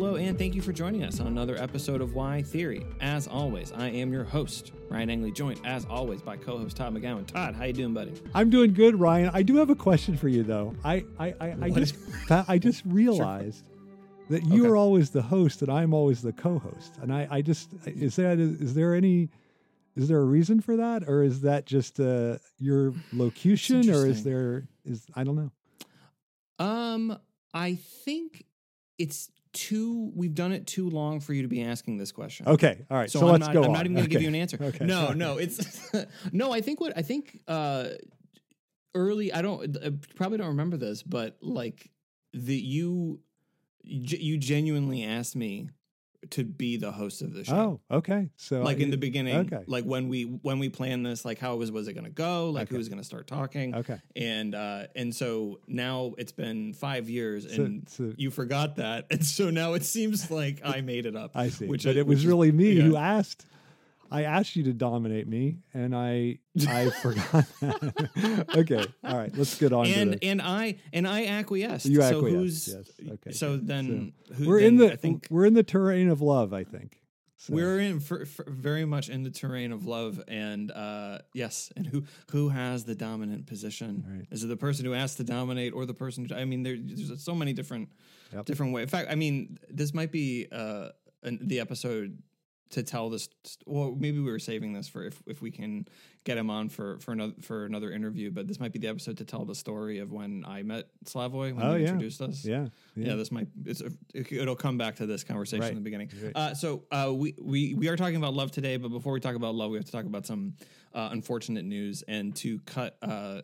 Hello, and thank you for joining us on another episode of Why Theory. As always, I am your host, Ryan Engley, joined as always by co-host Todd McGowan. Todd, how you doing, buddy? I'm doing good, Ryan. I do have a question for you, though. I I, I, I just I just realized that you Okay. are always the host and I'm always the co-host, and I I just is that is there any is there a reason for that, or is that just uh, your locution, or is there is I don't know. Um, I think it's too. We've done it too long for you to be asking this question. Okay, all right. So, So, I'm let's not. go. I'm on. not even going to give you an answer. Okay, no, sorry. no. It's no. I think what I think. Uh, early. I don't. I probably don't remember this, but like the you, you genuinely asked me to be the host of the show. Oh, okay. So like I- in the beginning, okay. like when we when we planned this, like how was was it going to go? Like who was going to start talking? Okay. And uh, and so now it's been five years, and so- you forgot that, and so now it seems like I made it up. I see. Which but I- it was really me yeah. who asked. I asked you to dominate me, and I I forgot. that. okay, all right. Let's get on and and I and I acquiesced. You so acquiesced, who's yes. Okay, So then who, we're then in the I think we're in the terrain of love. I think So, we're in for, for very much in the terrain of love, and uh, yes, and who who has the dominant position? Right. Is it the person who has to dominate, or the person? Who, I mean, there, there's so many different Yep. different ways. In fact, I mean, this might be uh, an, the episode to tell this. Well, maybe we were saving this for if if we can get him on for for another for another interview. But this might be the episode to tell the story of when I met Slavoj when Oh, he yeah. introduced us. yeah Yeah, yeah. this might it's a, it, it'll come back to this conversation Right. in the beginning. Right. Uh, so uh, we we we are talking about love today, but before we talk about love, we have to talk about some uh, unfortunate news and to cut uh,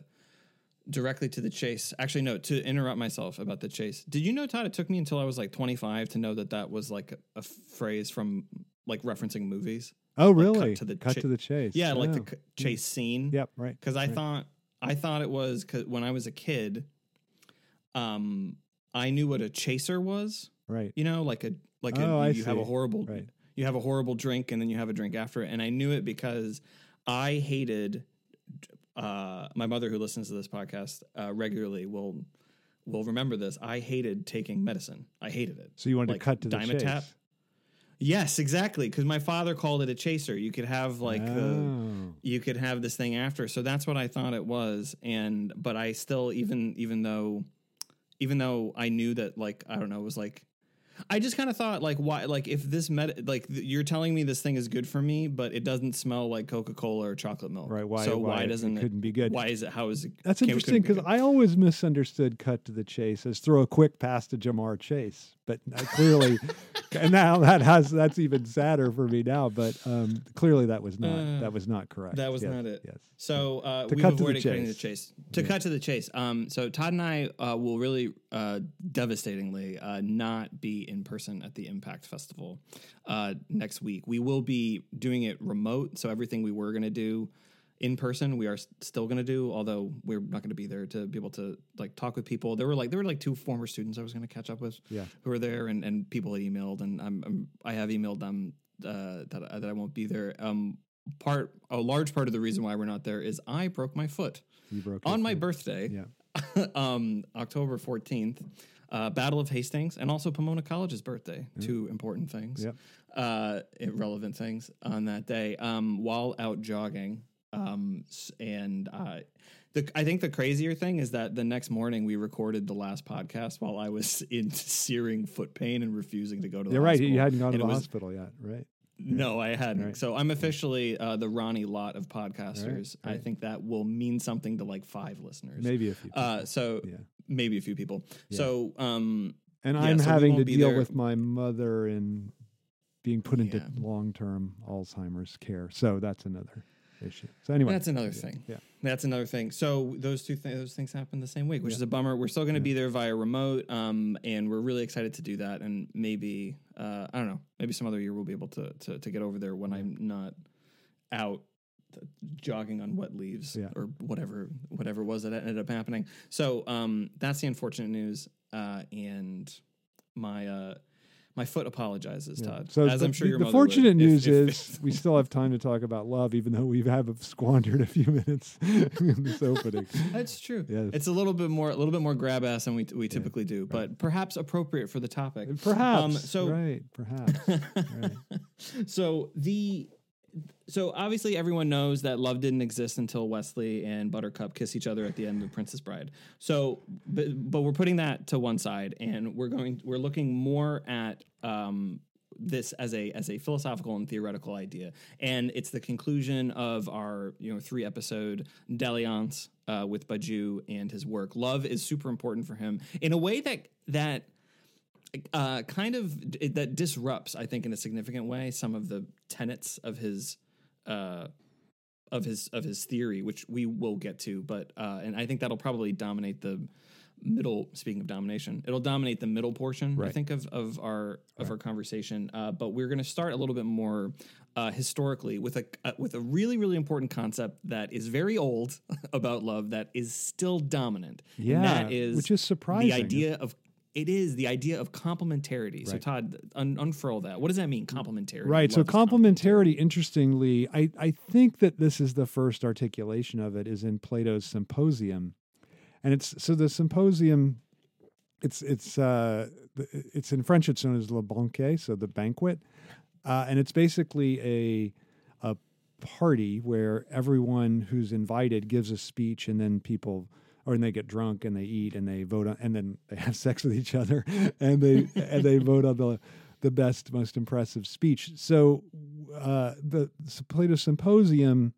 directly to the chase. Actually, no, to interrupt myself about the chase. Did you know, Todd? It took me until I was like 25 to know that that was like a, a phrase from like referencing movies. oh cut really? to the cut cha- to the chase. Yeah, like the Oh. c- chase scene. Yep. Right. because I right. thought I thought it was cause when I was a kid, um, I knew what a chaser was. Right. You know, like a like Oh, a, you have a horrible Right. you have a horrible drink and then you have a drink after it, and I knew it because I hated. Uh, my mother, who listens to this podcast uh, regularly, will will remember this. I hated taking medicine. I hated it. So you wanted like to cut to the Dimetapp? chase. Yes, exactly. Because my father called it a chaser. You could have like the oh. you could have this thing after. So that's what I thought it was. And but I still even even though even though I knew that like I don't know, it was like I just kind of thought like why like if this med like th- you're telling me this thing is good for me, but it doesn't smell like Coca Cola or chocolate milk. Right. Why? So why, why, doesn't it? couldn't be good? Why is it? How is it? That's interesting because? I always misunderstood cut to the chase as throw a quick pass to Ja'Marr Chase, but clearly, and now that has that's even sadder for me now. But um, clearly that was not Uh, that was not correct. that was Yes, not it. Yes. So uh, To we've cut to the avoided cutting the chase. chase. To Yeah. cut to the chase. Um, so Todd and I uh, will really uh, devastatingly uh, not be in person at the Impact Festival uh, next week. We will be doing it remote. So everything we were going to do in person, we are still going to do. Although we're not going to be there to be able to like talk with people. There were like there were like two former students I was going to catch up with Yeah. who were there, and, and people had emailed, and I'm, I'm I have emailed them uh, that I- that I won't be there. Um, part a large part of the reason why we're not there is I broke my foot You broke on my foot. birthday, Yeah. um, October fourteenth. Uh, Battle of Hastings and also Pomona College's birthday. Two important things, Yep. uh, relevant things on that day. Um, while out jogging, um, and uh, the I think the crazier thing is that the next morning we recorded the last podcast while I was in searing foot pain and refusing to go to the hospital. You're right. You hadn't gone to the was- hospital yet, right? no, I hadn't. Right. So I'm officially uh, the Ronnie Lott of podcasters. I right. think that will mean something to like five listeners. Maybe a few. People. Uh, so yeah. maybe a few people. Yeah. So um, And I'm so having to deal there. with my mother and being put into Yeah. long-term Alzheimer's care. So that's another issue. So anyway, that's another yeah, thing. Yeah. That's another thing. So those two things, those things happen the same week, which Yeah. is a bummer. We're still going to Yeah. be there via remote, um, and we're really excited to do that. And maybe uh, I don't know, maybe some other year we'll be able to to, to get over there when I'm not out jogging on wet leaves Yeah. or whatever whatever it was that ended up happening. So um, that's the unfortunate news, uh, and my uh, My foot apologizes, Yeah. Todd. So as the, I'm sure your the mother would, fortunate if- news if- is we still have time to talk about love, even though we have squandered a few minutes in this opening. That's true. Yes. It's a little bit more, a little bit more grab ass than we we typically do, but perhaps appropriate for the topic. Perhaps. Um, so right. Perhaps. right. so the so obviously everyone knows that love didn't exist until Wesley and Buttercup kiss each other at the end of Princess Bride. So, but, but we're putting that to one side, and we're going we're looking more at um, this as a as a philosophical and theoretical idea, and it's the conclusion of our you know three episode dalliance uh, with Badiou and his work. Love is super important for him in a way that that uh, kind of it, that disrupts, I think, in a significant way, some of the tenets of his uh, of his of his theory, which we will get to. But uh, and I think that'll probably dominate the middle. Speaking of domination, it'll dominate the middle portion. I think of of our of our conversation. Uh, but we're going to start a little bit more. Uh, historically, with a uh, with a really really important concept that is very old about love that is still dominant. Yeah, and that is which is surprising. the idea of it is the idea of complementarity. So Todd, un- unfurl that. What does that mean? Complementarity. Right. So is complementarity, interestingly, I, I think that this is the first articulation of it is in Plato's Symposium. And it's so the symposium it's it's uh it's in French it's known as le banquet, so the banquet. Uh, and it's basically a a party where everyone who's invited gives a speech and then people or and they get drunk and they eat and they vote on and then they have sex with each other and they and they vote on the the best most impressive speech. So uh, the plato symposium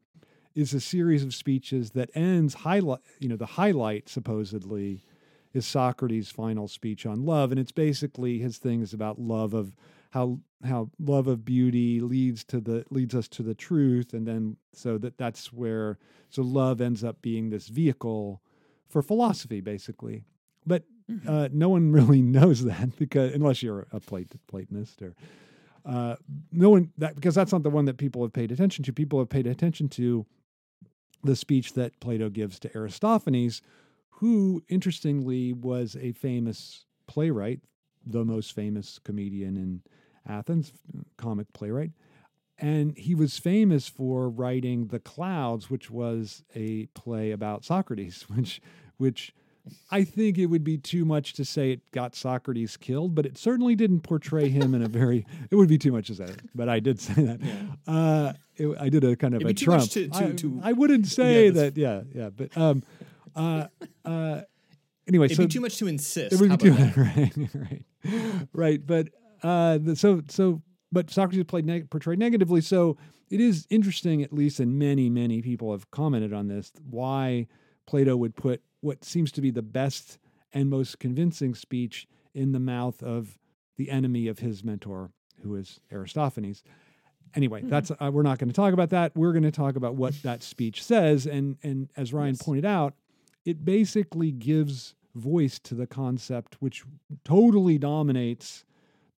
is a series of speeches that ends highlight you know the highlight supposedly is socrates final speech on love and it's basically his thing is about love of how how love of beauty leads to the leads us to the truth and then so that that's where so love ends up being this vehicle for philosophy basically. But uh, no one really knows that because unless you're a Plat- platonist or uh, no one that because that's not the one that people have paid attention to. People have paid attention to the speech that plato gives to aristophanes who interestingly was a famous playwright the most famous comedian in athens comic playwright and he was famous for writing the clouds which was a play about socrates which which I think it would be too much to say it got Socrates killed, but it certainly didn't portray him in a very. It would be too much to say, it, but I did say that. Yeah. Uh, it, I did a kind of It'd a too Trump. much to- to- I, to- I wouldn't say Yeah, that. Yeah, yeah, but um, uh, uh, anyway, It'd so be too much to insist. it would be too that? right, right, right. But uh, the, so so, but Socrates played neg- portrayed negatively. So it is interesting, at least, and many many people have commented on this. Why Plato would put what seems to be the best and most convincing speech in the mouth of the enemy of his mentor, who is Aristophanes. Anyway, that's uh, we're not going to talk about that. We're going to talk about what that speech says, and and as Ryan Yes. pointed out, it basically gives voice to the concept which totally dominates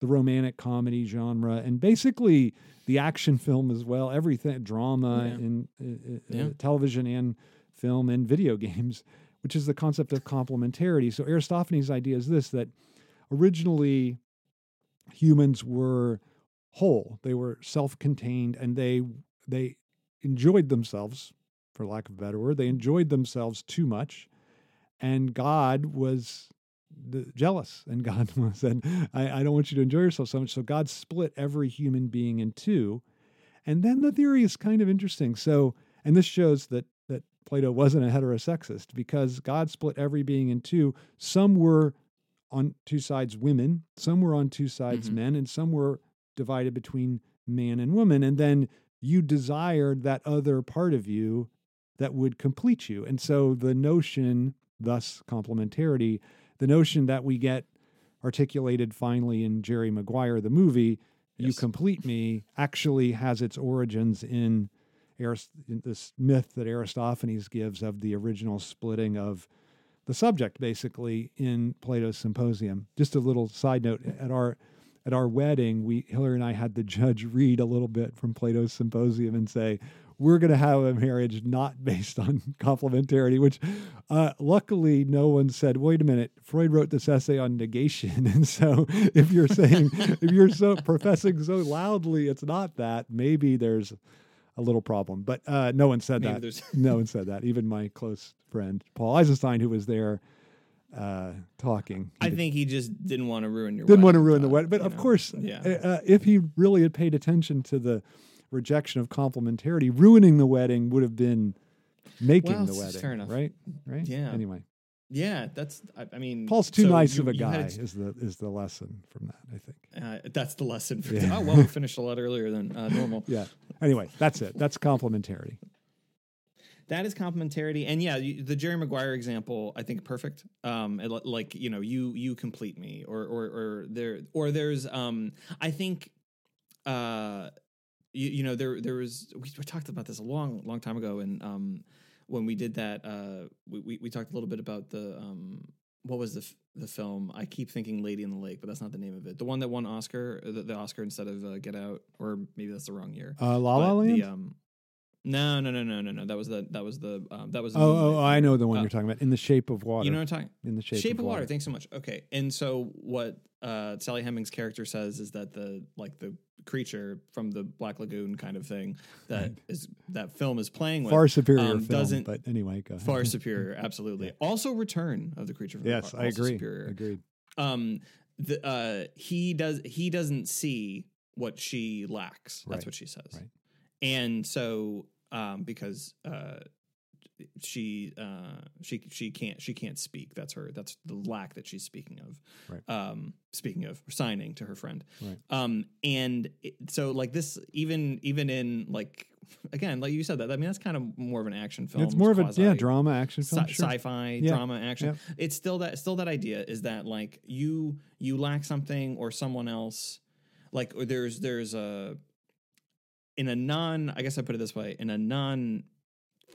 the romantic comedy genre and basically the action film as well everything drama Yeah. in uh, uh, television and film and video games which is the concept of complementarity so aristophanes idea is this that originally humans were whole they were self-contained and they they enjoyed themselves for lack of a better word they enjoyed themselves too much and god was the, jealous and god said I, I don't want you to enjoy yourself so much. So god split every human being in two. And then the theory is kind of interesting. So and this shows that that plato wasn't a heterosexist because god split every being in two. Some were on two sides women some were on two sides Mhm. men and some were divided between man and woman. And then you desired that other part of you that would complete you. And so the notion thus complementarity the notion that we get articulated finally in jerry maguire the movie you complete me actually has its origins in, Arist- in this myth that aristophanes gives of the original splitting of the subject basically in plato's symposium. Just a little side note at our at our wedding we hillary and i had the judge read a little bit from plato's symposium and say we're going to have a marriage not based on complementarity, which uh, luckily no one said, wait a minute, Freud wrote this essay on negation. And so if you're saying, if you're so professing so loudly, it's not that, maybe there's a little problem. But uh, no one said Maybe that. no one said that. Even my close friend, Paul Eisenstein, who was there uh, talking. I did- think he just didn't want to ruin your. didn't want to ruin the wedding. But of know. course, yeah. uh, uh, if he really had paid attention to the rejection of complementarity, ruining the wedding would have been making Well, the wedding. fair enough. Right? Right? Yeah. Anyway, Yeah, that's. I, I mean, Paul's too so nice you- of a guy ex- is the is the lesson from that, I think. uh, that's the lesson. For Yeah. Oh well, we finished a lot earlier than uh, normal. Yeah. Anyway, that's it. That's complementarity. That is complementarity, and yeah, you, the Jerry Maguire example, I think perfect. Um, it like you know, you you complete me, or or or there or there's um, I think, uh, you, you know, there there was we, we talked about this a long long time ago, and um, when we did that, uh, we, we we talked a little bit about the um, what was the f- the film? I keep thinking Lady in the Lake, but that's not the name of it. The one that won Oscar, the, the Oscar instead of uh, Get Out, or maybe that's the wrong year. Uh, La La Land? The, um, no, no, no, no, no, no. That was the that was the um, that was. the oh, Moonlight oh, I know the one Uh, you're talking about. In the Shape of Water. You know what I'm talking. in the Shape, Shape, of water. Thanks so much. Okay, and so what uh, Sally Hemings' character says is that the like the creature from the Black Lagoon kind of thing that is that film is playing with Far superior um, film, doesn't- but anyway, go ahead. far superior, absolutely. Also, Return of the Creature from the yes, Black- I agree. Superior. Agreed. Um, the uh, he does he doesn't see what she lacks. That's Right, what she says. right. And so um, because uh, she uh, she she can't she can't speak. That's her. That's the lack that she's speaking of. Right. Um, speaking of signing to her friend. Right. Um, and it, so like this, even even in like again, like you said that. I mean, that's kind of more of an action film. it's more of a yeah drama action film. sci- sure. sci-fi Yeah. drama action it's still that still that idea is that like you you lack something or someone else like or there's there's a in a non i guess i put it this way in a non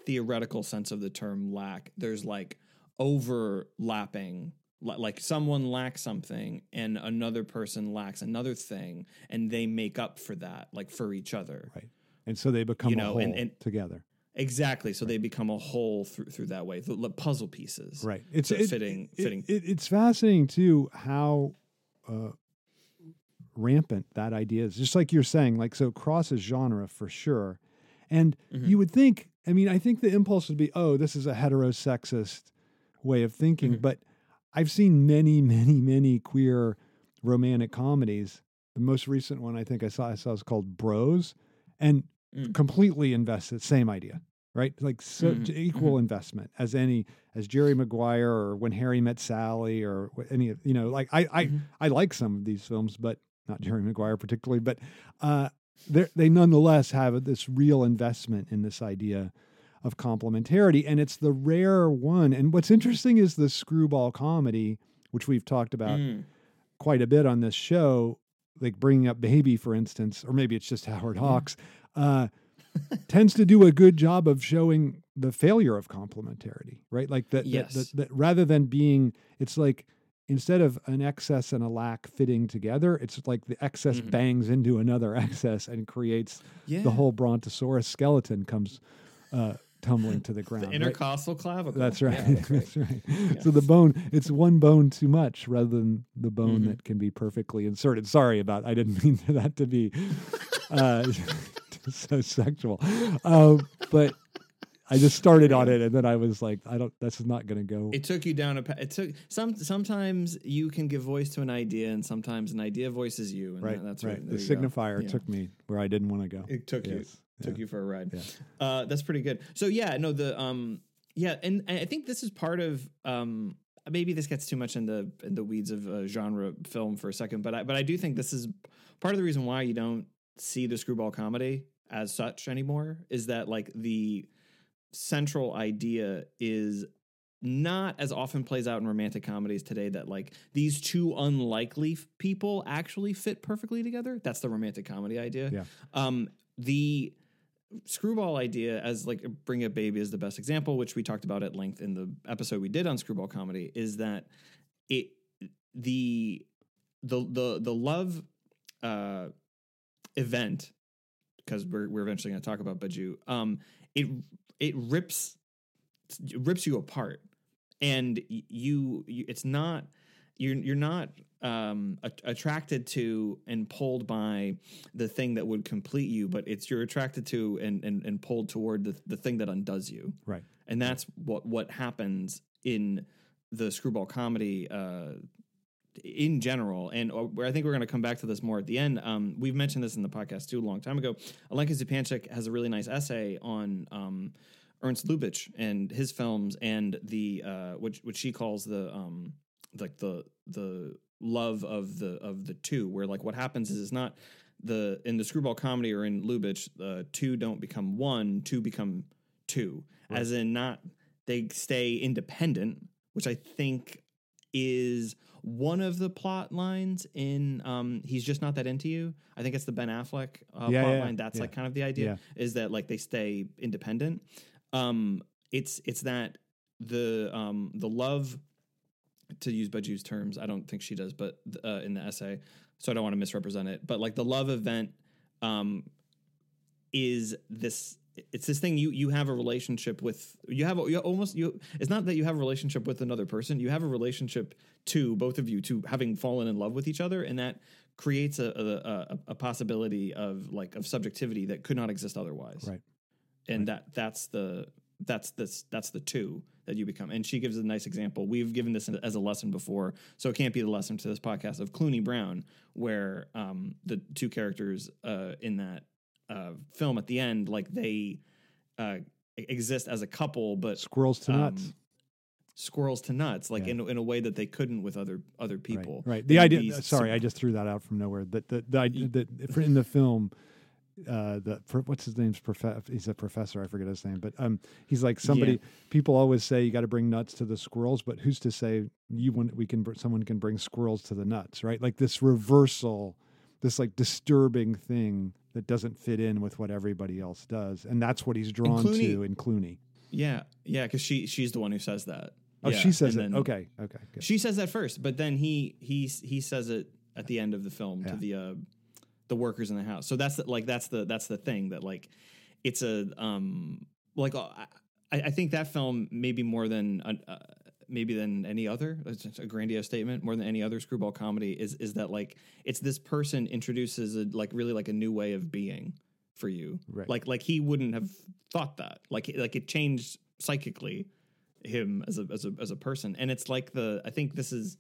theoretical sense of the term lack there's like overlapping like someone lacks something and another person lacks another thing and they make up for that like for each other Right. And so they become You a know, whole and- and- together. exactly so they become a whole through through that way the, the puzzle pieces Right. It's So it- fitting- it- fitting. it- it's fascinating too how uh, rampant that idea is. Just like you're saying, like so crosses genre for sure. And Mhm. you would think, I mean, I think the impulse would be, oh, this is a heterosexist way of thinking. Mhm. But I've seen many, many, many queer romantic comedies. The most recent one I think I saw I saw is called Bros, and Mm. completely invested. Same idea, right? Like so Mhm, equal investment as any as Jerry Maguire or When Harry Met Sally or any of you know. Like I I Mhm. I like some of these films, but not Jerry Maguire particularly. But uh, they they nonetheless have this real investment in this idea of complementarity, and it's the rare one. And what's interesting is the screwball comedy, which we've talked about Mm. quite a bit on this show, like bringing up Baby, for instance, or maybe it's just Howard Hawks, uh, tends to do a good job of showing the failure of complementarity, right? Like that, that, that, that rather than being, it's like instead of an excess and a lack fitting together, it's like the excess Mhm. bangs into another excess and creates Yeah. the whole brontosaurus skeleton comes uh, tumbling to the ground. the right? intercostal clavicle. That's right. Yeah, that's right. that's right. So the bone, it's one bone too much rather than the bone Mhm. that can be perfectly inserted. Sorry about, I didn't mean for that to be uh, so sexual. Um, but I just started on it and then I was like, I don't, this is not going to go. It took you down a. pa- It took some. Sometimes you can give voice to an idea, and sometimes an idea voices you. And right. that- that's right. right. The there you go. signifier Yeah. took me where I didn't want to go. It took you. Yes. Took you for a ride. Yeah. Uh, that's pretty good. So yeah, no, the um, yeah, and I think this is part of um. Maybe this gets too much in the in the weeds of uh, genre film for a second, but I but I do think this is part of the reason why you don't see the screwball comedy as such anymore. Is that like the central idea is not as often plays out in romantic comedies today that like these two unlikely f- people actually fit perfectly together that's the romantic comedy idea Yeah. um the screwball idea as like bring a baby is the best example which we talked about at length in the episode we did on screwball comedy is that it the the the the love uh event because we're we're eventually going to talk about Badiou. Um, it it rips it rips you apart, and you, you it's not you're you're not um a- attracted to and pulled by the thing that would complete you but it's you're attracted to and and, and pulled toward the, the thing that undoes you Right. and that's what what happens in the screwball comedy uh in general and uh, i think we're going to come back to this more at the end um we've mentioned this in the podcast too a long time ago. Alenka Zupančič has a really nice essay on um ernst lubitsch and his films and the uh which which she calls the um like the the love of the of the two where like what happens is it's not the in the screwball comedy or in Lubitsch, uh, two don't become one, two become two, as in not they stay independent, which I think is one of the plot lines in um he's just not that into you. I think it's the Ben Affleck uh, Yeah, plot yeah, line. That's yeah. like kind of the idea is that like they stay independent. Um, it's it's that the um the love to use Badiou's terms, I don't think she does, but uh, in the essay, so I don't want to misrepresent it. But like the love event um, is this. It's this thing you you have a relationship with. You have you almost you. It's not that you have a relationship with another person. You have a relationship to both of you to having fallen in love with each other, and that creates a a, a, a possibility of like of subjectivity that could not exist otherwise. Right. And that that's the that's this that's the two that you become. And she gives a nice example. We've given this as a lesson before, so it can't be the lesson to this podcast of Cluny Brown, where um, the two characters uh, in that uh, film at the end, like they uh, exist as a couple, but Squirrels to um, nuts. squirrels to nuts, like Yeah. in in a way that they couldn't with other other people. Right. right. The idea. these sorry, sub- I just threw that out from nowhere. That the the that for- in the film, uh, the what's his name's prof- he's a professor. I forget his name, but um, he's like somebody. People always say you got to bring nuts to the squirrels, but who's to say you when we can someone can bring squirrels to the nuts, right? Like this reversal, this like disturbing thing that doesn't fit in with what everybody else does, and that's what he's drawn Cluny- to in Cluny. yeah, yeah, because she she's the one who says that. Oh, Yeah, she says and it. Okay, okay, good. She says that first, but then he he he says it at the end of the film Yeah. to the uh, the workers in the house. So that's the, like that's the that's the thing that like it's a um like uh, I, I think that film maybe more than uh, maybe than any other it's a grandiose statement more than any other screwball comedy is is that like it's this person introduces a like really like a new way of being for you. Right. like like he wouldn't have thought that. Like like it changed psychically him as a as a as a person. And it's like the i think this is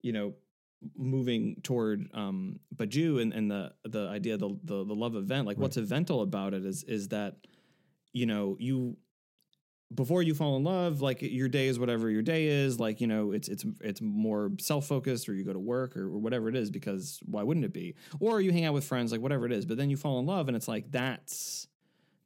you know moving toward um Badiou and and the the idea of the the, the love event. Like what's evental about it is is that you know you before you fall in love like your day is whatever your day is like you know it's it's it's more self-focused or you go to work or, or whatever it is because why wouldn't it be or you hang out with friends like whatever it is but then you fall in love and it's like that's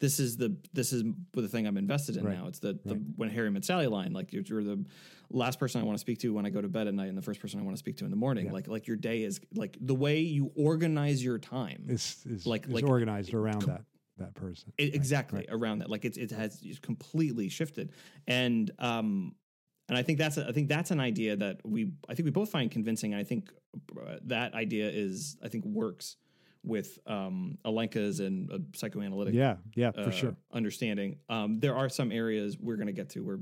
this is the this is the thing I'm invested in Right. now. It's the, the Right. when Harry met Sally line. Like you're, you're the last person I want to speak to when I go to bed at night, and the first person I want to speak to in the morning. Yeah. Like like your day is like the way you organize your time. Is is Like- is like- organized around that that person. It- Right, exactly right. around that. Like it's it has completely shifted, and um, and I think that's a, I think that's an idea that we I think we both find convincing. I think uh, that idea is I think works with um Alenka's and uh, psychoanalytic Yeah, yeah, for uh, sure. understanding. Um, there are some areas we're going to get to where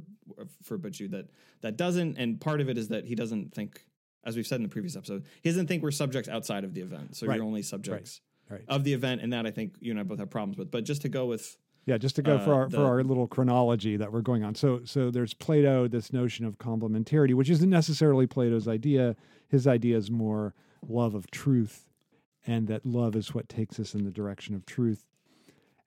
for Badiou that that doesn't, and part of it is that he doesn't think, as we've said in the previous episode, he doesn't think we're subjects outside of the event. So Right. you're only subjects right. Of the event, and that I think you and I both have problems with. But just to go with Yeah, just to go for uh, our the- for our little chronology that we're going on. So so there's Plato, this notion of complementarity, which isn't necessarily Plato's idea. His idea is more love of truth, and that love is what takes us in the direction of truth.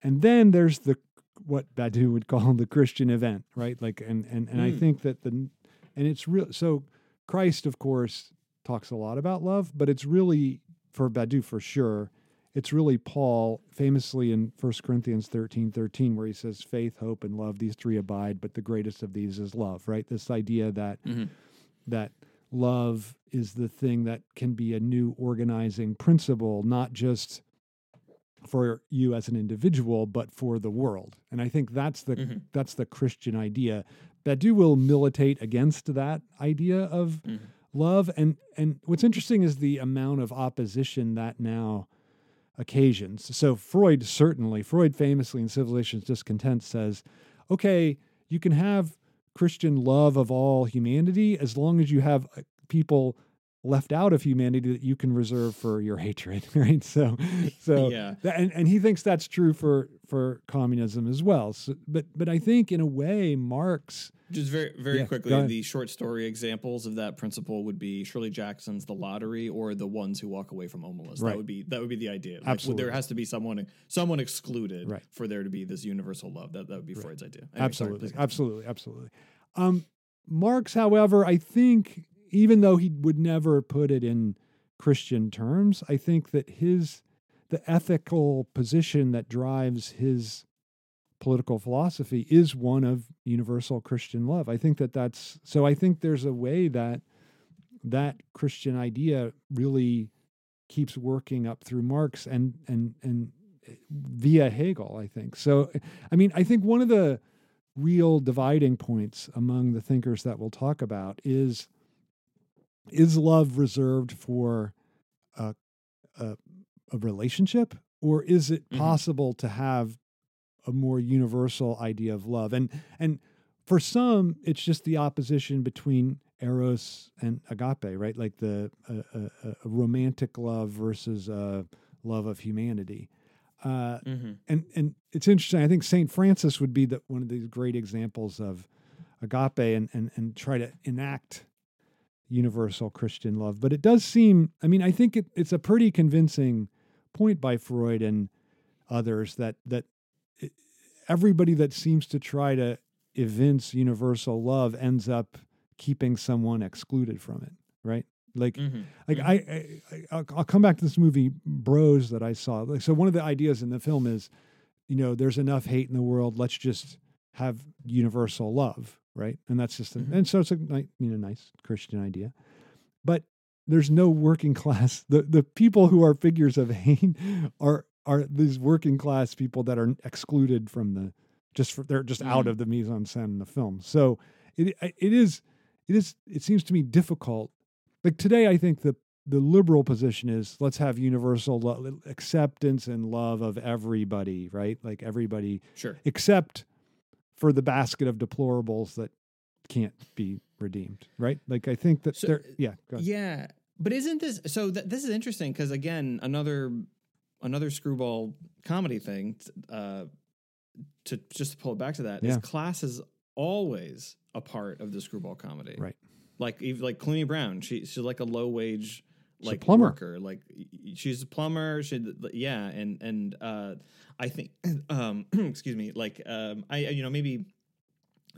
And then there's the what Badiou would call the Christian event, right? Like and and and I Mm. think that the and it's real so Christ of course talks a lot about love, but it's really for Badiou for sure it's really Paul famously in 1 Corinthians 13 13, where he says, Faith, hope, and love, these three abide, but the greatest of these is love, right? This idea that Mhm. that love is the thing that can be a new organizing principle, not just for you as an individual, but for the world. And I think that's the Mhm. that's the Christian idea. Badiou will militate against that idea of Mhm. love and and what's interesting is the amount of opposition that now occasions. So Freud certainly, Freud famously in Civilization's Discontent says, okay, you can have Christian love of all humanity as long as you have uh, people left out of humanity that you can reserve for your hatred right so so Yeah. tha- and, and he thinks that's true for for communism as well so, but but i think in a way marx Just very, very Yeah, quickly, the short story examples of that principle would be Shirley Jackson's "The Lottery" or "The Ones Who Walk Away from Omelas." Right. That would be that would be the idea. Like, Absolutely. there has to be someone someone excluded Right. for there to be this universal love. That that would be Freud's idea. Anyway, absolutely continue. absolutely absolutely um marx however i think even though he would never put it in christian terms i think that his the ethical position that drives his political philosophy is one of universal christian love. I think that that's so i think there's a way that that christian idea really keeps working up through marx and and and eh, via hegel i think. So i mean i think one of the real dividing points among the thinkers that we'll talk about is is love reserved for a a, a relationship or is it Mhm. possible to have a more universal idea of love and and for some it's just the opposition between eros and agape right like the a, a, a romantic love versus a love of humanity uh, Mhm. and and it's interesting. I think Saint Francis would be the, one of these great examples of agape and and and try to enact universal Christian love. But it does seem. I mean, I think it, it's a pretty convincing point by Freud and others that that everybody that seems to try to evince universal love ends up keeping someone excluded from it. Right? Like Mhm. like Mhm. I, I, I I'll, I'll come back to this movie Bros that I saw. Like so, one of the ideas in the film is, you know, there's enough hate in the world. Let's just have universal love, right? And that's just, a, Mhm. and so it's a you know nice Christian idea, but there's no working class. The the people who are figures of hate are are these working class people that are excluded from the just for, they're just out Mhm. of the mise en scène in the film. So it it is it is it seems to me difficult like today i think the the liberal position is let's have universal lo- acceptance and love of everybody right like everybody Sure. except for the basket of deplorables that can't be redeemed right like i think that So, there yeah go ahead. Yeah, but isn't this so? Th- this is interesting because again, another another screwball comedy thing. t- Uh, to just to pull it back to that is Yeah. class is always a part of the screwball comedy, Right. Like even like Cluny Brown, she she's like a low wage like plumber. worker, like she's a plumber. She yeah, and and uh, I think um, excuse me, like um, I you know maybe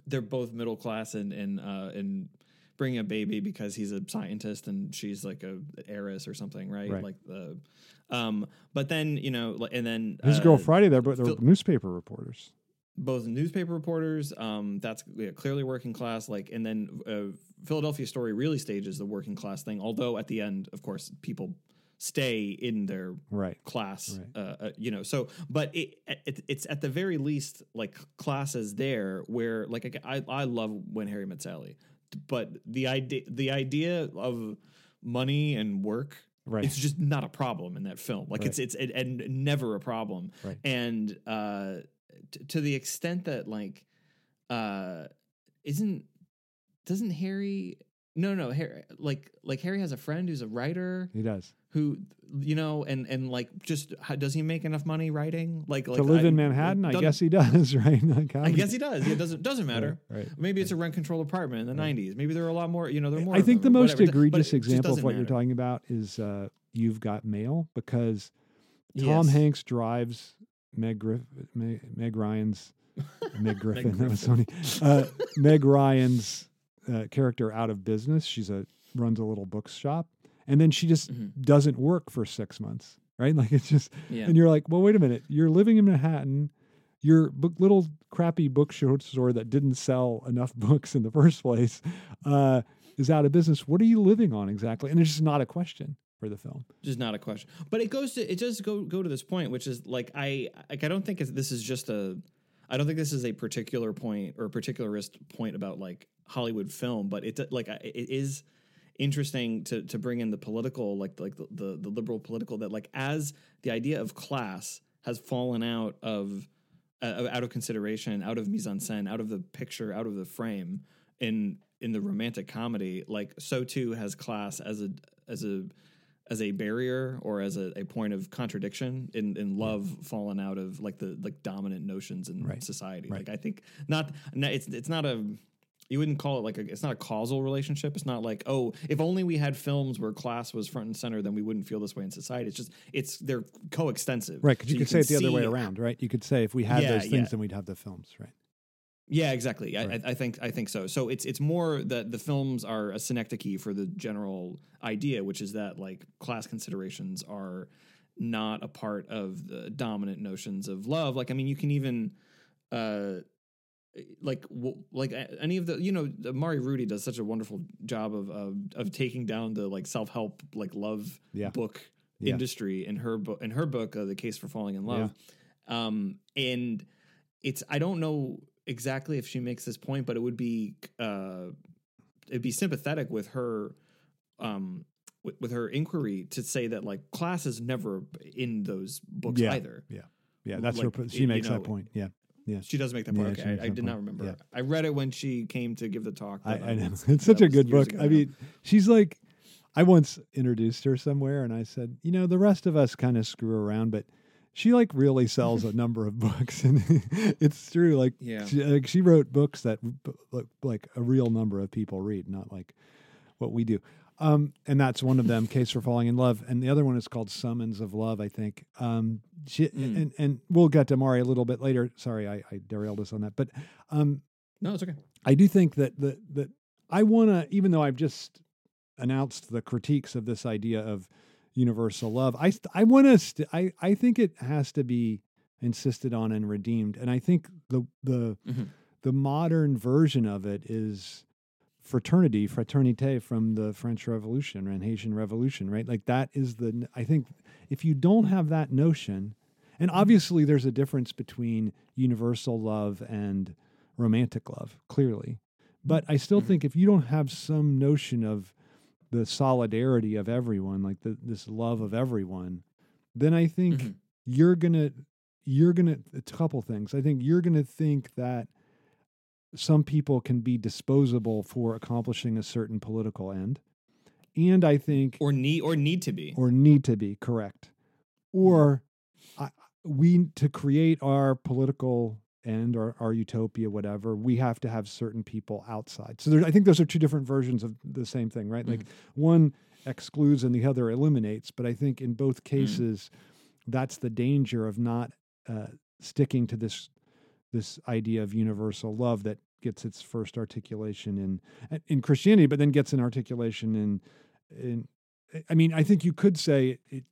they're both middle class and and uh, and bringing a baby because he's a scientist and she's like a heiress or something, right? Right. Like the, um, but then you know, and then uh, girl Friday there, but they're Phil- newspaper reporters. both newspaper reporters. Um, that's yeah, clearly working class. Like, and then uh, Philadelphia Story really stages the working class thing. Although at the end, of course, people stay in their Right. class. Right. Uh, uh, you know, so but it, it it's at the very least like classes there where like I I love when Harry met Sally, but the idea the idea of money and work. Right. It's just not a problem in that film. Like it's it's it, and never a problem. Right. And uh, t- to the extent that like uh, isn't doesn't Harry? No, no, Harry. Like like Harry has a friend who's a writer He does. who you know and and like just how, does he make enough money writing like like to live I- in Manhattan, I guess he does, right? Like, I guess he does. It doesn't doesn't matter. Right. Maybe it's a rent controlled apartment in the Right. '90s. Maybe there are a lot more. You know, there are more. I think the most whatever. Egregious example of what you're talking about is uh, You've Got Mail because Tom Yes. Hanks drives Meg, Griff, Meg, Meg Ryan's Meg Griffin. that was funny. Uh, Meg Ryan's uh, character out of business. She's a runs a little bookshop, and then she just Mhm. doesn't work for six months. Right? Like it's just, Yeah. and you're like, well, wait a minute. You're living in Manhattan. Your book, little crappy bookshop bookstore that didn't sell enough books in the first place uh, is out of business. What are you living on exactly? And it's just not a question for the film. just not a question. But it goes to it does go go to this point, which is like I like I don't think this is just a I don't think this is a particular point or a particularist point about like Hollywood film, but it like it is interesting to to bring in the political like like the, the the liberal political that like as the idea of class has fallen out of uh, out of consideration, out of mise en scène, out of the picture, out of the frame in in the romantic comedy, like so too has class as a as a as a barrier or as a, a point of contradiction in, in love fallen out of like the like dominant notions in Right. society. Right. Like I think not, no, it's it's not a you wouldn't call it like a it's not a causal relationship. It's not like oh if only we had films where class was front and center, then we wouldn't feel this way in society. It's just it's they're coextensive. Right, because So you could say it the other way around, right? You could say if we had Yeah, those things, yeah. then we'd have the films, right? Yeah, exactly. Right. I, I think I think so. So it's it's more that the films are a synecdoche for the general idea, which is that like class considerations are not a part of the dominant notions of love. Like, I mean, you can even uh like like any of the you know Mari Ruti does such a wonderful job of of, of taking down the like self help like love Yeah. book Yeah. industry in her book in her book uh, the case for falling in love um and it's i don't know exactly if she makes this point but it would be uh it'd be sympathetic with her um with, with her inquiry to say that like class is never in those books Yeah. either Yeah, Yeah, that's her. Like, you She makes know, that point. Yeah, she does make that point Yeah, okay I, I did not remember Yeah. i read it when she came to give the talk I, I know it's such a good book. ago I mean, she's like, I once introduced her somewhere, and I said, you know, the rest of us kind of screw around, but she like really sells a number of books, and it's true. Like, Yeah. she, like she wrote books that like a real number of people read, not like what we do. Um, and that's one of them, Case for Falling in Love, and the other one is called Summons of Love, I think. Um, she, Mm. and and we'll get to Mari a little bit later. Sorry, I, I derailed us on that, but um, no it's okay I do think that that that I want to, even though I've just announced the critiques of this idea of universal love, I I want to, st- I I think it has to be insisted on and redeemed, and I think the the Mhm. the modern version of it is fraternity, fraternité from the French Revolution and Haitian Revolution, right? Like that is the. I think if you don't have that notion, and obviously there's a difference between universal love and romantic love, clearly, but I still Mhm. think if you don't have some notion of the solidarity of everyone, like the, this love of everyone, then I think Mhm. you're gonna you're gonna a couple things. I think you're gonna think that some people can be disposable for accomplishing a certain political end. And I think or need or need to be or need to be correct. Or I, we to create our political end or our utopia, whatever, we have to have certain people outside. So there, I think those are two different versions of the same thing, right? Like one excludes and the other eliminates. But I think in both cases, that's the danger of not uh, sticking to this this idea of universal love that gets its first articulation in eh, in Christianity, but then gets an articulation in in. Eh, I mean, I think you could say it,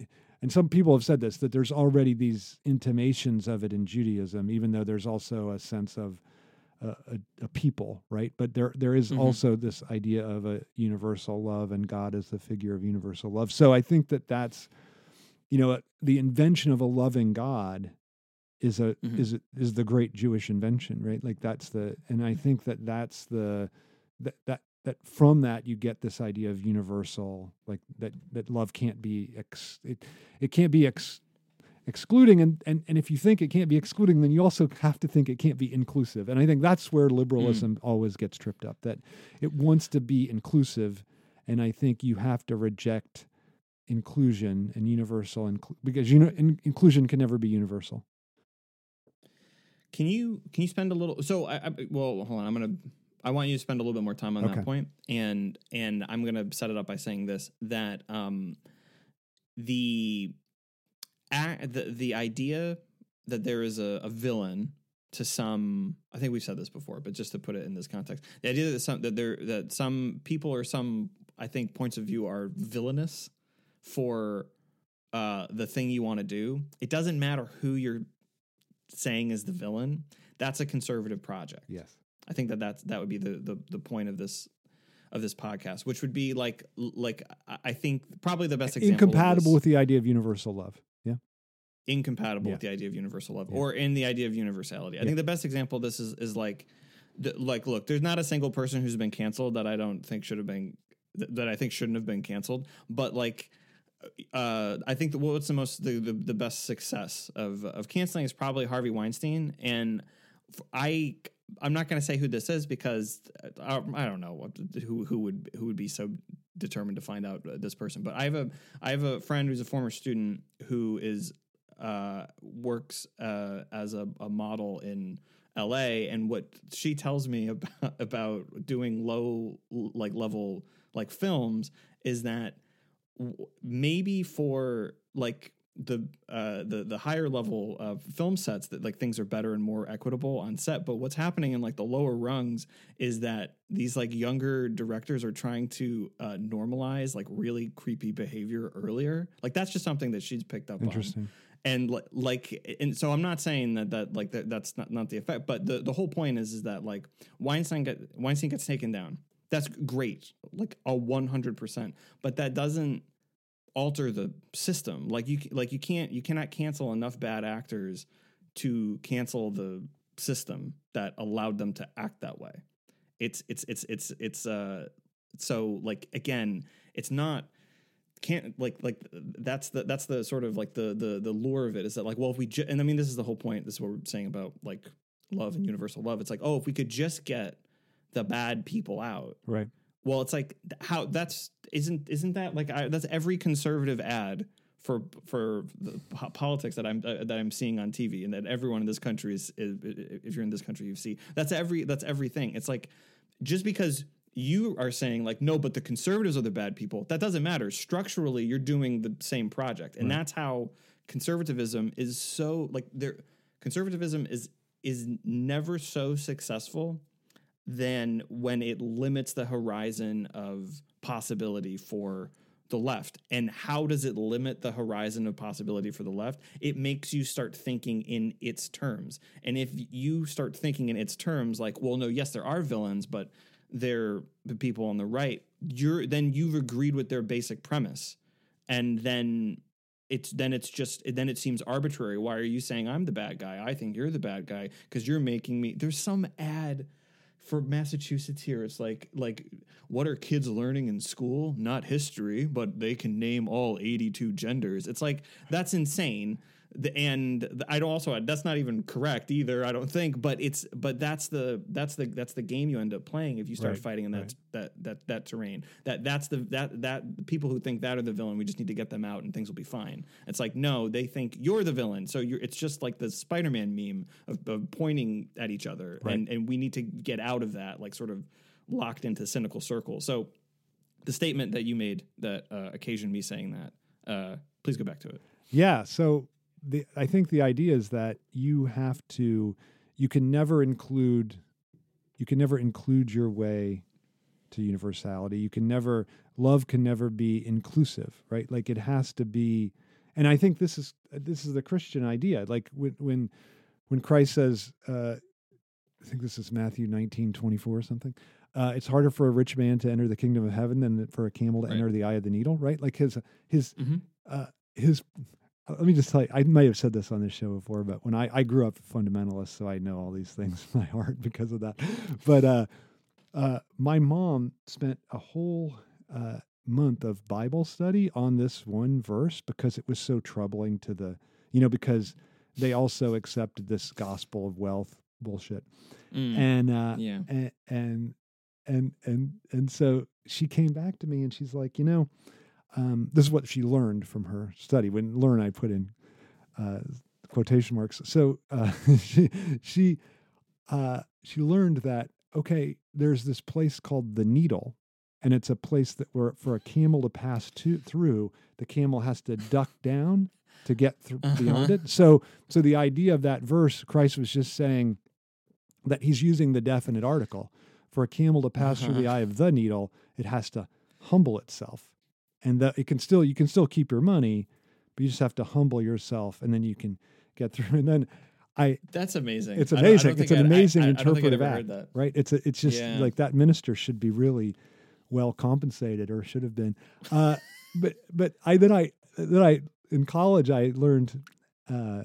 eh, and some people have said this that there's already these intimations of it in Judaism, even though there's also a sense of a, a, a people, right? But there there is Mhm. also this idea of a universal love and God as the figure of universal love. So I think that that's you know uh, the invention of a loving God is a Mhm. is is the great Jewish invention, right? Like that's the and I think that that's the that that that from that you get this idea of universal like that that love can't be ex, it it can't be ex, excluding and, and and if you think it can't be excluding then you also have to think it can't be inclusive and i think that's where liberalism always gets tripped up that it wants to be inclusive and i think you have to reject inclusion and universal inclu- because you know in, inclusion can never be universal Can you can you spend a little? So I, I well, hold on. I'm gonna. I want you to spend a little bit more time on Okay. that point, and and I'm gonna set it up by saying this that um the the the idea that there is a, a villain to some I think we've said this before, but just to put it in this context, the idea that some that there that some people or some I think points of view are villainous for uh the thing you want to do. It doesn't matter who you're saying is the villain. That's a conservative project. yes I think that that's that would be the the the point of this of this podcast, which would be like like I- I think probably the best example incompatible with the idea of universal love yeah incompatible Yeah. with the idea of universal love Yeah. or in the idea of universality. I Yeah. think the best example of this is is like like look, there's not a single person who's been canceled that I don't think should have been that I think shouldn't have been canceled. But like, uh, I think that what's the most the, the the best success of of canceling is probably Harvey Weinstein, and I I'm not going to say who this is because uh, I, I don't know who who would who would be so determined to find out uh, this person. But I have a I have a friend who's a former student who is uh, works uh, as a, a model in LA, and what she tells me about about doing low like level like films is that maybe for like the uh the the higher level of film sets that like things are better and more equitable on set. But what's happening in like the lower rungs is that these like younger directors are trying to uh normalize like really creepy behavior earlier. Like that's just something that she's picked up on. Interesting. and li- like and so i'm not saying that that like that, that's not, not the effect but the, the whole point is is that like weinstein get weinstein gets taken down that's great like a 100% but that doesn't alter the system. Like you like you can't you cannot cancel enough bad actors to cancel the system that allowed them to act that way. It's it's it's it's it's uh so like again it's not can't like like that's the that's the sort of like the the the lure of it is that like well if we ju- and I mean this is the whole point this is what we're saying about like love and universal love. It's like oh if we could just get the bad people out. Right. well it's like how that's isn't isn't that like I, that's every conservative ad for for the po- politics that I'm uh, that I'm seeing on TV and that everyone in this country is, is if you're in this country you see. That's every that's everything. It's like just because you are saying like no but the conservatives are the bad people that doesn't matter. Structurally you're doing the same project. And that's how conservatism is so like there conservatism is is never so successful than when it limits the horizon of possibility for the left. And how does it limit the horizon of possibility for the left? It makes you start thinking in its terms. And if you start thinking in its terms, like, well, no, yes, there are villains, but they're the people on the right, you're then you've agreed with their basic premise. And then it's then it's just then it seems arbitrary. Why are you saying I'm the bad guy? I think you're the bad guy because you're making me. There's some ad for Massachusetts here. It's like like what are kids learning in school? Not history, but they can name all 82 genders. It's like that's insane. The, and I don't also that's not even correct either. I don't think, but it's but that's the that's the that's the game you end up playing if you start Right, fighting in that right. that that that terrain. That that's the that that people who think that are the villain. We just need to get them out and things will be fine. It's like no, they think you're the villain. So you're. It's just like the Spider-Man meme of, of pointing at each other, Right. and and we need to get out of that like sort of locked into cynical circle. So the statement that you made that uh, occasioned me saying that. Uh, please go back to it. Yeah. So the I think the idea is that you have to you can never include you can never include your way to universality. You can never love can never be inclusive, right? Like it has to be and I think this is this is the Christian idea. Like when when when Christ says uh I think this is Matthew 19, 24 or something. Uh, it's harder for a rich man to enter the kingdom of heaven than for a camel to Right. enter the eye of the needle, right? Like his his Mhm. uh, his let me just tell you, I might have said this on this show before, but when I, I grew up fundamentalist, so I know all these things in my heart because of that. But uh, uh, my mom spent a whole uh, month of Bible study on this one verse because it was so troubling to the, you know, because they also accepted this gospel of wealth bullshit. And, uh, yeah. and, and, and, and, and so she came back to me and she's like, you know, um, this is what she learned from her study. When learn, I put in uh, quotation marks. So uh, she she uh, she learned that okay, there's this place called the Needle, and it's a place that where for a camel to pass to, through, the camel has to duck down to get through beyond Uh-huh. it. So so the idea of that verse, Christ was just saying that he's using the definite article. For a camel to pass through the Uh-huh. eye of the needle, it has to humble itself and that it can still you can still keep your money but you just have to humble yourself and then you can get through and then i That's amazing. it's I don't- I amazing don't it's an I'd- amazing I, I, don't think I'd interpretive act heard that. right it's a, it's just Yeah. like that minister should be really well compensated or should have been uh but but i then i then i in college i learned uh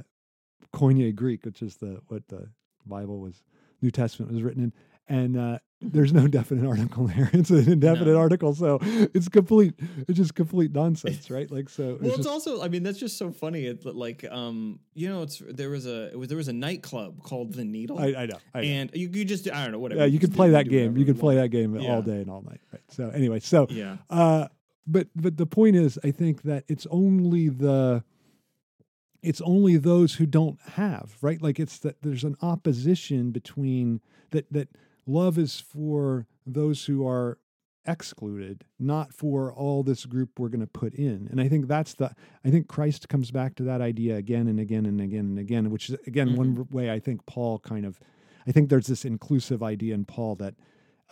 koine greek which is the what the bible was new testament was written in and uh there's no definite article there. It's an indefinite No. article, so it's complete. It's just complete nonsense, right? Like so. Well, it's just- also. I mean, that's just so funny. It like, um, you know, it's there was a it was there was a nightclub called the Needle, I, I know. I know. and you could just I don't know whatever. yeah, you can just play that game. You can play that game Yeah. all day and all night, right? So anyway, so Yeah. uh, but but the point is, I think that it's only the it's only those who don't have right. Like it's that there's an opposition between that that love is for those who are excluded, not for all this group we're going to put in. And I think that's the I think Christ comes back to that idea again and again and again and again, which is again one way I think Paul kind of I think there's this inclusive idea in Paul that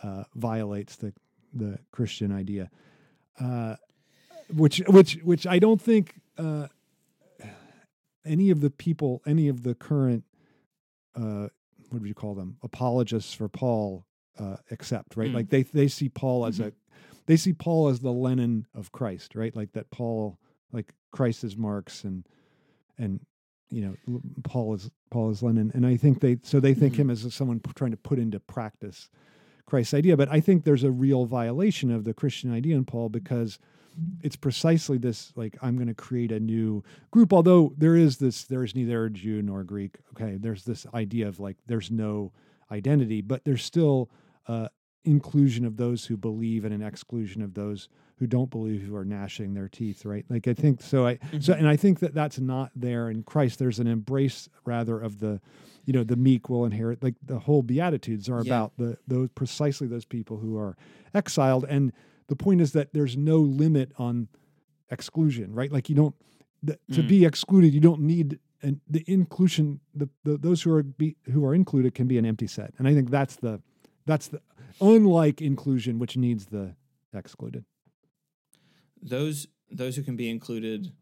uh, violates the the Christian idea, uh, which which which I don't think uh, any of the people, any of the current uh, what would you call them apologists for Paul uh, accept, right? Mm. Like they they see Paul as a they see Paul as the Lenin of Christ, right? Like that Paul like Christ is Marx and and you know Paul is Paul is Lenin, and I think they so they think Mhm. him as someone trying to put into practice Christ's idea. But I think there's a real violation of the Christian idea in Paul because it's precisely this like I'm going to create a new group. Although there is this, there is neither Jew nor Greek. Okay, there's this idea of like there's no identity, but there's still uh, inclusion of those who believe and an exclusion of those who don't believe who are gnashing their teeth. Right? Like I think so. I so and I think that that's not there in Christ. There's an embrace rather of the you know the meek will inherit like the whole beatitudes are Yeah. about the those precisely those people who are exiled and the point is that there's no limit on exclusion right like you don't the, to Mm. be excluded you don't need and the inclusion the, the those who are be, who are included can be an empty set and i think that's the that's the unlike inclusion which needs the excluded Those those who can be included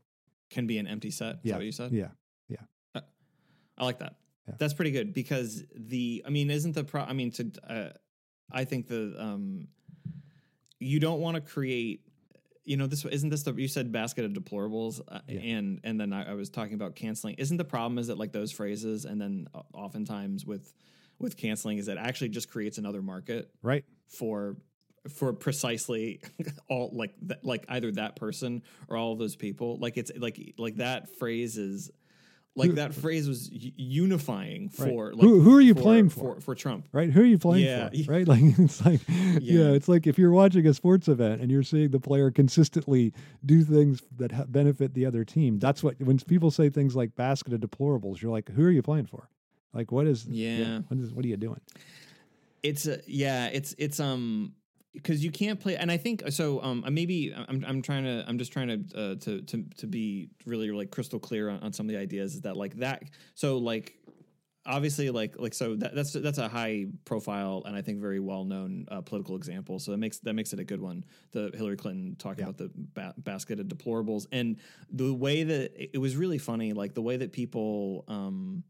can be an empty set. Is Yeah. that what you said? yeah Yeah. I like that. Yeah. That's pretty good because the I mean, isn't the pro? I mean, to uh, I think the um, you don't want to create. You know, this isn't this the you said basket of deplorables, uh, Yeah. and and then I, I was talking about canceling. Isn't the problem is that like those phrases, and then uh, oftentimes with with canceling is that actually just creates another market right for for precisely all like th- like either that person or all of those people like it's like like that phrase is like Who- that phrase was unifying Right. for like Who- who are you playing for? for for Trump right who are you playing Yeah. for right like it's like yeah. Yeah. it's like if you're watching a sports event and you're seeing the player consistently do things that ha- benefit the other team that's what when people say things like basket of deplorables you're like who are you playing for like what is Yeah. what is what are you doing it's a, yeah it's it's um because you can't play and i think so um maybe i'm i'm trying to i'm just trying to uh, to to to be really like crystal clear on, on some of the ideas is that like that so like obviously like like so that, that's that's a high profile and i think very well known uh, political example so that makes that makes it a good one the hillary clinton talking Yeah. about the ba- basket of deplorables and the way that it, it was really funny like the way that people um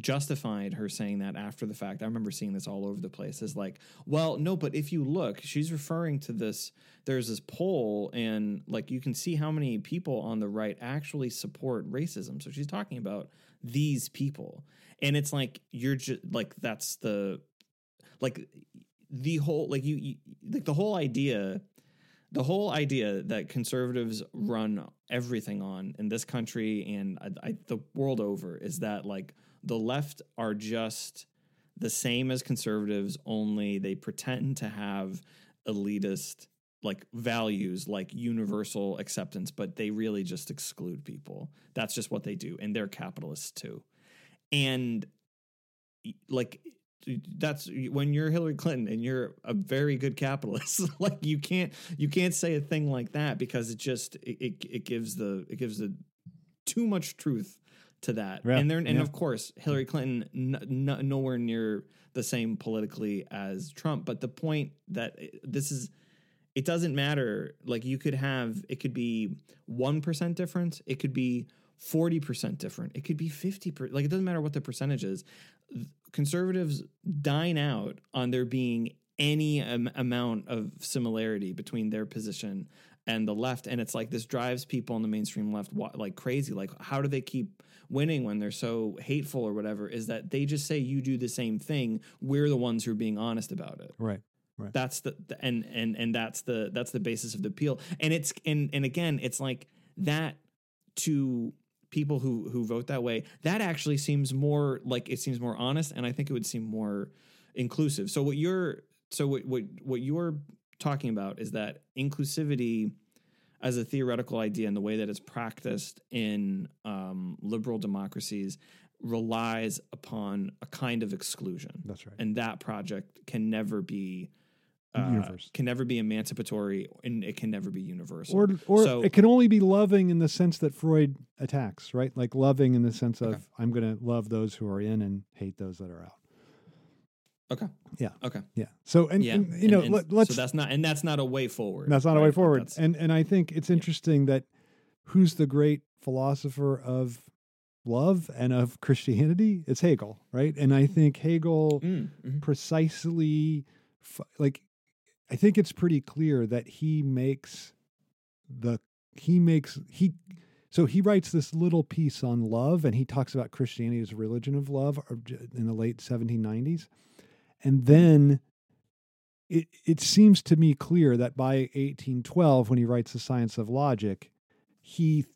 justified her saying that after the fact. I remember seeing this all over the place. Is like, well, no, but if you look, she's referring to this. There's this poll, and like you can see how many people on the right actually support racism. So she's talking about these people, and it's like you're just like that's the like the whole like you, you like the whole idea the whole idea that conservatives run everything on in this country and I, I, the world over is that like the left are just the same as conservatives only they pretend to have elitist like values like universal acceptance but they really just exclude people that's just what they do and they're capitalists too and like that's when you're Hillary Clinton and you're a very good capitalist. like you can't you can't say a thing like that because it just it it, it gives the it gives the too much truth to that. Yeah, and there and yeah. of course Hillary Clinton n- n- nowhere near the same politically as Trump. But the point that eh, this is it doesn't matter. Like you could have it could be one percent difference. It could be forty percent different. It could be fifty percent. Like it doesn't matter what the percentage is. Conservatives dine out on there being any am- amount of similarity between their position and the left, and it's like this drives people on the mainstream left like crazy. Like how do they keep winning when they're so hateful or whatever? Is that they just say you do the same thing. We're the ones who are being honest about it. right Right. That's the, the and and and that's the that's the basis of the appeal. And it's and and again, it's like that to people who who vote that way. That actually seems more like it seems more honest, and I think it would seem more inclusive. So what you're so what what what you're talking about is that inclusivity as a theoretical idea and the way that it's practiced in um, liberal democracies relies upon a kind of exclusion. That's right. And that project can never be uh, can never be emancipatory and it can never be universal. Or, or So- it can only be loving in the sense that Freud attacks, right? Like loving in the sense of Okay. I'm going to love those who are in and hate those that are out. Okay. Yeah. Okay. Yeah. So, and, yeah. and, you And- know, and let, let's so that's not and that's not a way forward. That's not a way forward. And and I think it's interesting that who's the great philosopher of love and of Christianity? It's Hegel, right? And I think Hegel Mm, mhm. precisely like I think it's pretty clear that he makes the he makes he so he writes this little piece on love and he talks about Christianity as a religion of love in the late 1790s. And then it it seems to me clear that by 1812 when he writes the science of logic he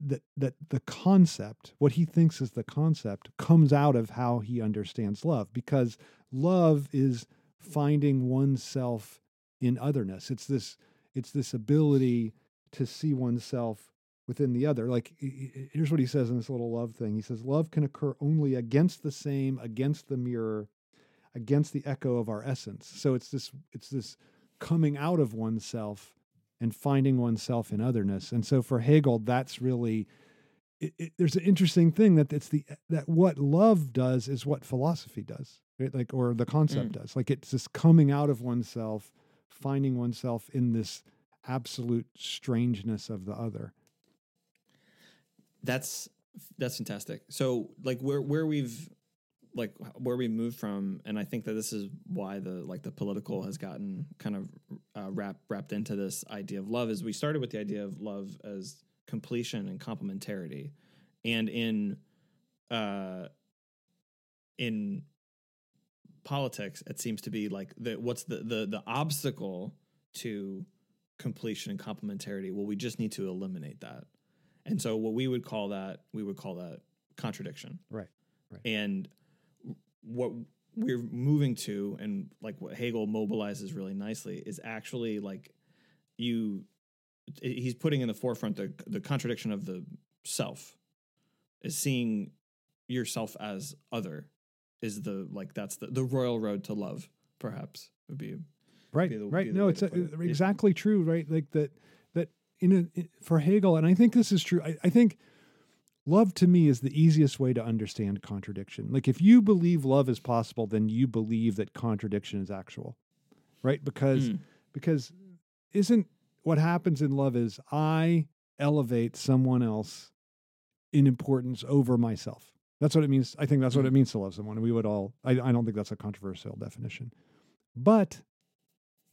that that the concept what he thinks is the concept comes out of how he understands love because love is finding oneself in otherness. It's this it's this ability to see oneself within the other. Like here's what he says in this little love thing. He says love can occur only against the same against the mirror against the echo of our essence. So it's this it's this coming out of oneself and finding oneself in otherness. And so for hegel that's really it, it, there's an interesting thing that it's the that what love does is what philosophy does right? Like or the concept mm. does. Like it's this coming out of oneself finding oneself in this absolute strangeness of the other. That's that's fantastic. So like where where we've like where we moved from, and I think that this is why the like the political has gotten kind of uh, wrapped wrapped into this idea of love. Is we started with the idea of love as completion and complementarity, and in uh in politics, it seems to be like the what's the the the obstacle to completion and complementarity. Well, we just need to eliminate that. And so what we would call that, we would call that contradiction. Right, right. And what we're moving to and like what Hegel mobilizes really nicely is actually like you he's putting in the forefront the the contradiction of the self is seeing yourself as other is the like that's the the royal road to love perhaps would be right be the- right no it's a, it. Exactly true right like that that in a, for hegel and i think this is true I, I think love to me is the easiest way to understand contradiction. Like if you believe love is possible then you believe that contradiction is actual right? Because Mm. because isn't what happens in love is i elevate someone else in importance over myself. That's what it means. I think that's what it means to love someone. We would all I, I don't think that's a controversial definition. But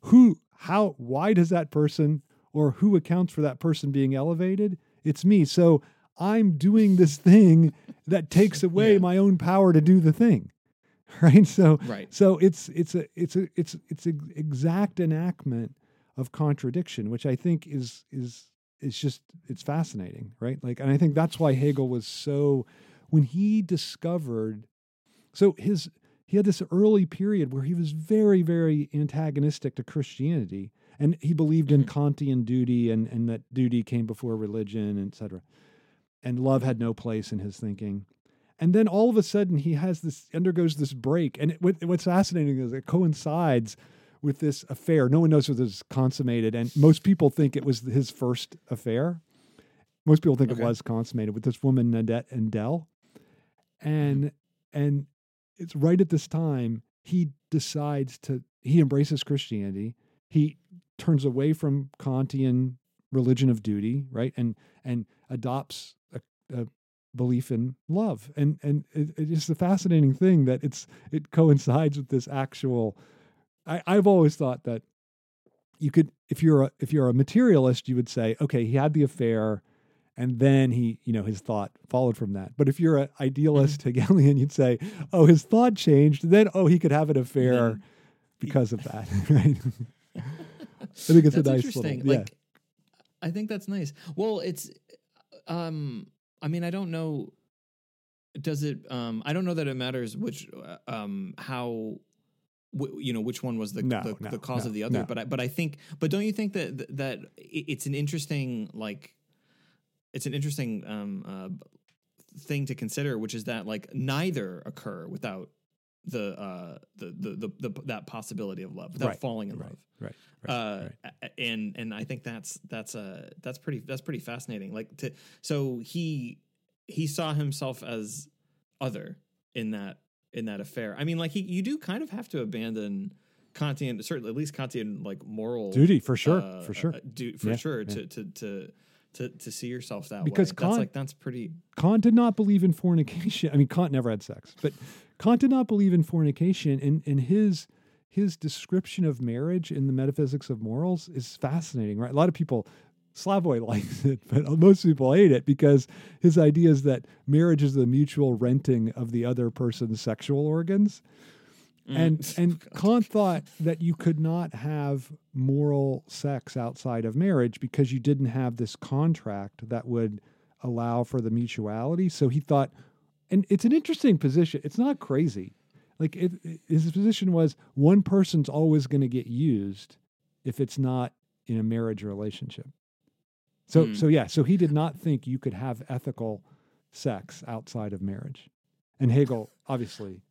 who how why does that person or who accounts for that person being elevated? It's me. So i'm doing this thing that takes away Yeah. my own power to do the thing right? So right. so it's it's a it's a it's it's an exact enactment of contradiction which i think is is is just it's fascinating right? Like and i think that's why hegel was so when he discovered so his he had this early period where he was very very antagonistic to christianity and he believed in mm-hmm. kantian duty and and that duty came before religion etc and love had no place in his thinking. And then all of a sudden he has this undergoes this break. And it, what's fascinating is it coincides with this affair. No one knows whether it's consummated. And most people think it was his first affair. Most people think Okay. it was consummated with this woman Nanette and mm-hmm. and it's right at this time he decides to he embraces christianity. He turns away from kantian religion of duty right? And and adopts a, a belief in love and and it, it's just a fascinating thing that it's it coincides with this actual I, i've always thought that you could if you're a if you're a materialist you would say okay he had the affair and then he you know his thought followed from that but if you're an idealist hegelian you'd say oh his thought changed then oh he could have an affair Then- because of that. Right? I think it's that's a nice interesting. little. Yeah. Like, I think that's nice. Well, it's, um, I mean, I don't know. Does it? Um, I don't know that it matters which, uh, um, how, w- you know, which one was the No, the, no, the cause no, of the other. But I, but I think, but don't you think that that it's an interesting like, it's an interesting um uh, thing to consider, which is that like neither occur without the uh the the the, the that possibility of love without Right, falling in right, love right, right, uh right. and and i think that's that's uh that's pretty that's pretty fascinating like to so he he saw himself as other in that in that affair i mean like he you do kind of have to abandon kantian certainly at least kantian like moral Duty for sure, uh, for sure. uh, do, for Yeah, sure yeah. to to to to to see yourself that Because way Kant- that's like that's pretty Kant did not believe in fornication. I mean, Kant never had sex, but Kant did not believe in fornication. And, and his his description of marriage in the metaphysics of morals is fascinating, right? A lot of people, Slavoj likes it, but most people hate it because his idea is that marriage is the mutual renting of the other person's sexual organs. And Mm. and Kant thought that you could not have moral sex outside of marriage because you didn't have this contract that would allow for the mutuality. So he thought, and it's an interesting position. It's not crazy. Like it, it- his position was one person's always going to get used if it's not in a marriage relationship. So Hmm. so yeah, so he did not think you could have ethical sex outside of marriage. And Hegel obviously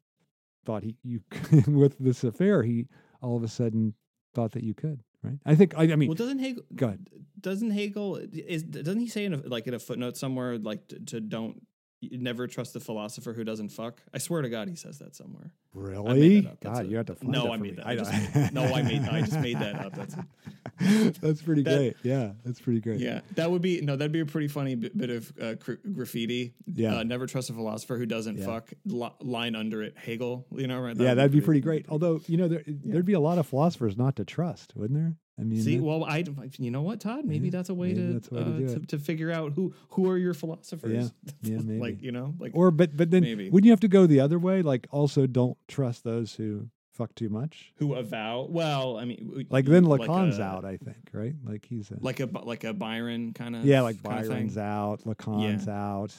thought he you with this affair he all of a sudden thought that you could, right? I think I, I mean well doesn't hegel go ahead. doesn't Hegel is doesn't he say in a, like in a footnote somewhere like to, to don't you never trust the philosopher who doesn't fuck? I swear to God, he says that somewhere. Really? that God, a- you have to find no, that I made that. I just, no, I made. I just made that up. That's That's pretty That- great. Yeah, that's pretty great. yeah. That would be no. That'd be a pretty funny bit, bit of uh, cr- graffiti. Yeah. Uh, never trust a philosopher who doesn't Yeah. fuck. Li- line under it, Hegel. You know, right? yeah, that'd be pretty great. Although you know, there, there'd be a lot of philosophers not to trust, wouldn't there? I mean, See, that- well, I you know what, Todd? Maybe Yeah, that's a way maybe to that's a way to uh, do to, to figure out who who are your philosophers. Yeah, maybe. like you know, like or but but then Maybe. wouldn't you have to go the other way? Like, also don't trust those who fuck too much. who avow. Well, I mean, Like then like Lacan's a- out, I think, right? Like he's a, like a like a Byron kind of yeah, like. Byron's out, Lacan's out.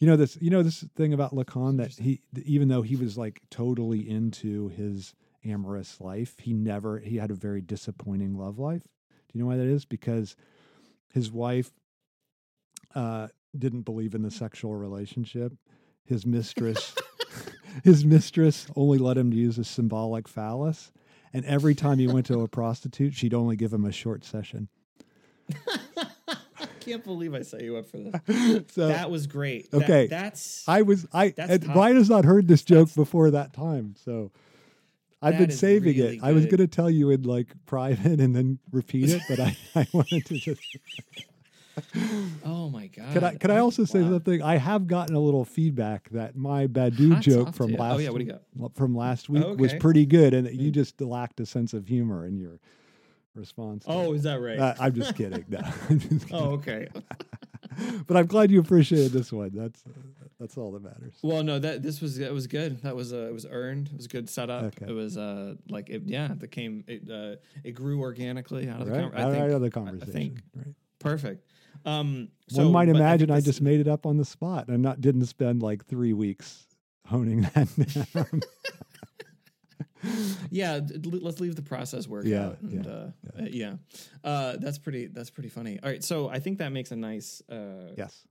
You know this. You know this thing about Lacan that he, even though he was like totally into his amorous life, he never he had a very disappointing love life. Do you know why that is? Because his wife uh, didn't believe in the sexual relationship. His mistress, his mistress only let him use a symbolic phallus, and every time he went to a prostitute, she'd only give him a short session. I can't believe I set you up for this. So that was great. That- okay. that's I was I That's. Brian has not heard this joke That's- before that time, so I've been saving really it. I was going to tell you in like private and then repeat it, but I, I wanted to just. oh my god. Can I can I also say wow. something? I have gotten a little feedback that my Badiou Hats joke from. Oh, last yeah, what do you got? from last week was okay. pretty good, and that you Mm. just lacked a sense of humor in your response. Oh, is that right? Uh, I'm just kidding. No, I'm just kidding. oh, okay. but I'm glad you appreciated this one. That's uh, that's all that matters. Well, no, that this was it was good. That was uh, it was earned. It was a good setup. Okay. It was uh like it yeah, That came it uh it grew organically out of the Right? con- I Out think of the I conversation. think right? perfect. Um so, One might imagine I, this- just made it up on the spot and not didn't spend like three weeks honing that down. yeah let's leave the process work Yeah, out and yeah, uh, uh, yeah uh that's pretty that's pretty funny all right so i think that makes a nice uh yes.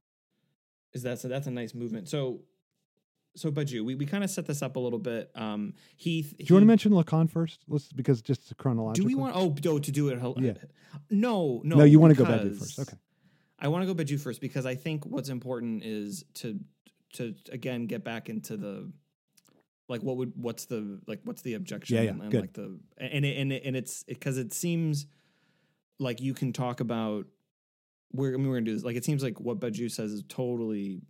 Is that so that's a nice movement so so Badiou, we, we kind of set this up a little bit um he Do you want to mention Lacan first? Let's because just chronologically. do we want oh no, to do it Yeah. no no No, you want to go because- first. Okay. I want to go Badiou first because I think what's important is to to again get back into the like what would what's the like what's the objection Yeah, yeah, and, and like the and it, and it, and it's because it seems like you can talk about we're I mean, we're gonna do this like it seems like what Badiou says is totally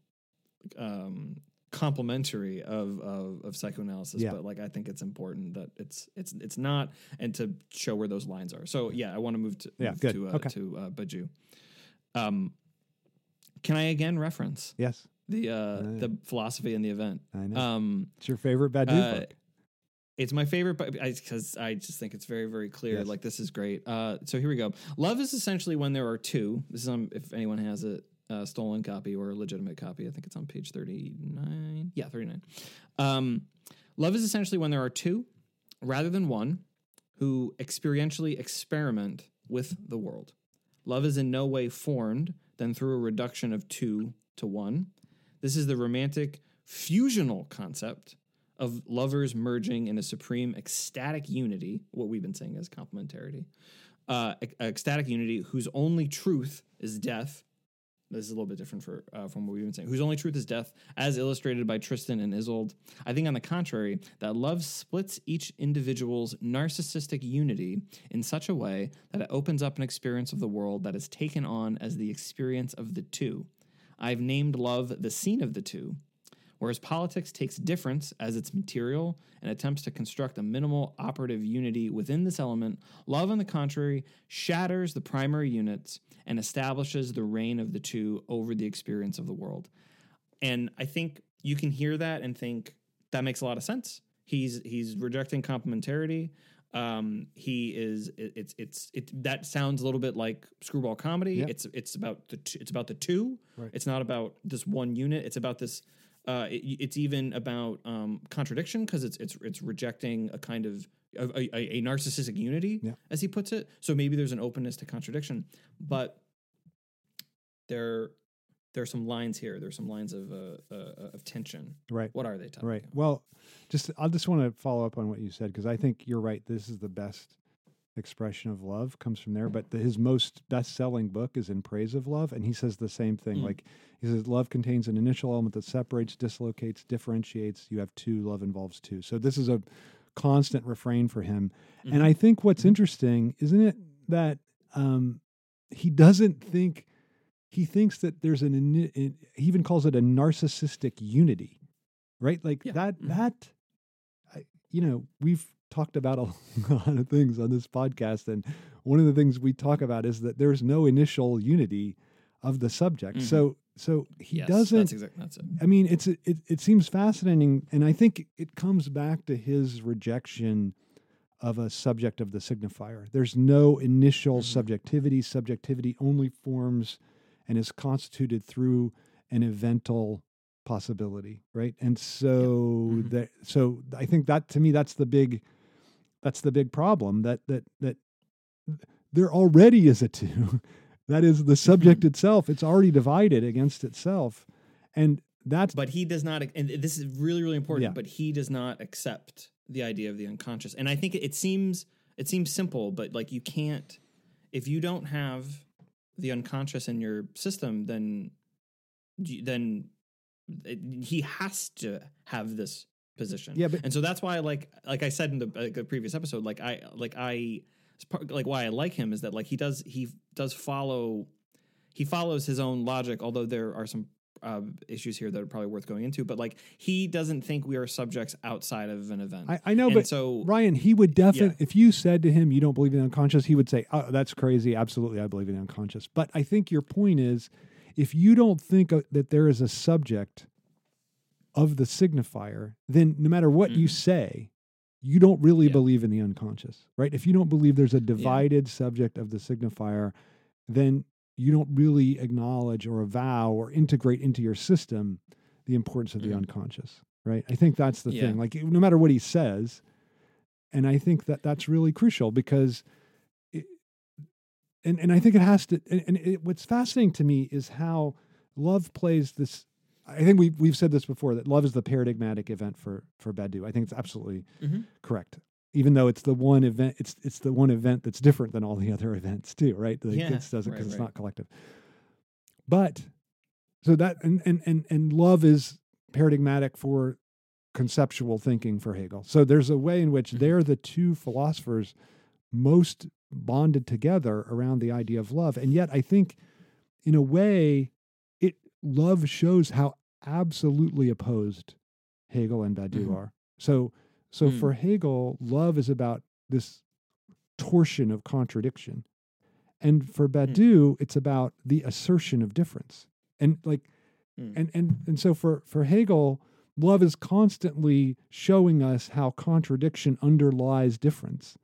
um complementary of, of of psychoanalysis Yeah. but like i think it's important that it's it's it's not and to show where those lines are so yeah i want to move to Yeah, move to uh, Okay. to uh, Badiou. um can i again reference Yes, the uh the philosophy and the event I know. um it's your favorite Badiou uh, book. It's my favorite, but because I, I, just think it's very, very clear. Yes. Like this is great. Uh, so here we go. Love is essentially when there are two. This is on if anyone has a uh, stolen copy or a legitimate copy. I think it's on page thirty nine. Yeah, thirty nine. Um, love is essentially when there are two, rather than one, who experientially experiment with the world. Love is in no way formed than through a reduction of two to one. This is the romantic fusional concept of lovers merging in a supreme ecstatic unity, what we've been saying is complementarity, uh, ecstatic unity whose only truth is death. This is a little bit different for, uh, from what we've been saying. Whose only truth is death, as illustrated by Tristan and Isolde. I think, on the contrary, that love splits each individual's narcissistic unity in such a way that it opens up an experience of the world that is taken on as the experience of the two. I've named love the scene of the two, Whereas politics takes difference as its material and attempts to construct a minimal operative unity within this element, love, on the contrary, shatters the primary units and establishes the reign of the two over the experience of the world. And I think you can hear that and think that makes a lot of sense. He's he's rejecting complementarity. Um, he is it, it's it's it that sounds a little bit like screwball comedy. Yeah. It's it's about the t- it's about the two. Right. It's not about this one unit. It's about this uh, it, it's even about um, contradiction because it's it's it's rejecting a kind of a, a, a narcissistic unity, Yeah. as he puts it. So maybe there's an openness to contradiction, but there there are some lines here. There's some lines of uh, uh, of tension. Right. What are they? Right. about? Well, just I just want to follow up on what you said because I think you're right. This is the best expression of love comes from there. But the, his most best-selling book is in praise of love, and he says the same thing. Mm. Like he says, love contains an initial element that separates, dislocates, differentiates. You have two. Love involves two. So this is a constant refrain for him. And Mhm. I think what's Mhm. interesting, isn't it, that um, he doesn't think he thinks that there's an he even calls it a narcissistic unity, right? Like Yeah. that Mhm. that you know we've talked about a lot of things on this podcast, and one of the things we talk about is that there's no initial unity of the subject. Mhm. So so he yes, doesn't That's exactly that's it. I mean, it's it, it seems fascinating, and I think it comes back to his rejection of a subject of the signifier. There's no initial Mhm. subjectivity. Subjectivity only forms and is constituted through an evental possibility, right? And so Mhm. that so I think that to me that's the big that's the big problem that that that there already is a two. that is the subject mm-hmm. itself. It's already divided against itself, and that's But he does not, and this is really, really important. Yeah. But he does not accept the idea of the unconscious. And I think it seems it seems simple, but like you can't if you don't have the unconscious in your system, then then it, he has to have this position. Yeah, but- and so that's why, like, like I said in the, like, the previous episode, like I, like I, like why I like him is that like he does he does follow he follows his own logic, although there are some uh, issues here that are probably worth going into. But like he doesn't think we are subjects outside of an event. I, I know, And but so Ryan, he would definitely, if you said to him, you don't believe in the unconscious, he would say, oh, that's crazy. Absolutely, I believe in the unconscious. But I think your point is if you don't think uh, that there is a subject of the signifier, then no matter what you Mhm. say, you don't really Yeah. believe in the unconscious, right? If you don't believe there's a divided subject of the signifier, then you don't really acknowledge or avow or integrate into your system the importance of the Mhm. unconscious, right? I think that's the Yeah. thing. Like, no matter what he says, and I think that that's really crucial because, it, and and I think it has to. And, and it, what's fascinating to me is how love plays this. I think we've we've said this before that love is the paradigmatic event for for Badiou. I think it's absolutely Mhm. correct. Even though it's the one event, it's it's the one event that's different than all the other events too, right? Like, Yeah, doesn't because right, it's not collective. But so that and and and and love is paradigmatic for conceptual thinking for Hegel. So there's a way in which Mhm. they're the two philosophers most bonded together around the idea of love. And yet I think in a way it love shows how absolutely opposed Hegel and Badiou Mhm. are. So so Mm. for Hegel, love is about this torsion of contradiction. And for Hmm. Badiou, it's about the assertion of difference. And like Mm. and and and so for for Hegel, love is constantly showing us how contradiction underlies difference.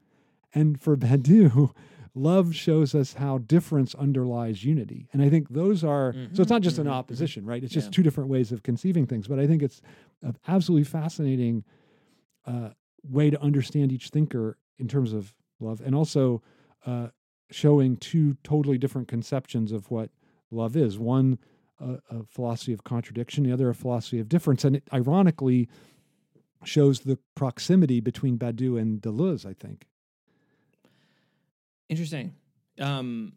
And for Badiou, love shows us how difference underlies unity. And I think those are, so it's not just an mhm, mhm. opposition, right? It's just Yeah. two different ways of conceiving things. But I think it's an absolutely fascinating uh, way to understand each thinker in terms of love and also uh, showing two totally different conceptions of what love is. One, a, a philosophy of contradiction, the other, a philosophy of difference. And it ironically shows the proximity between Badiou and Deleuze, I think. Interesting. Um,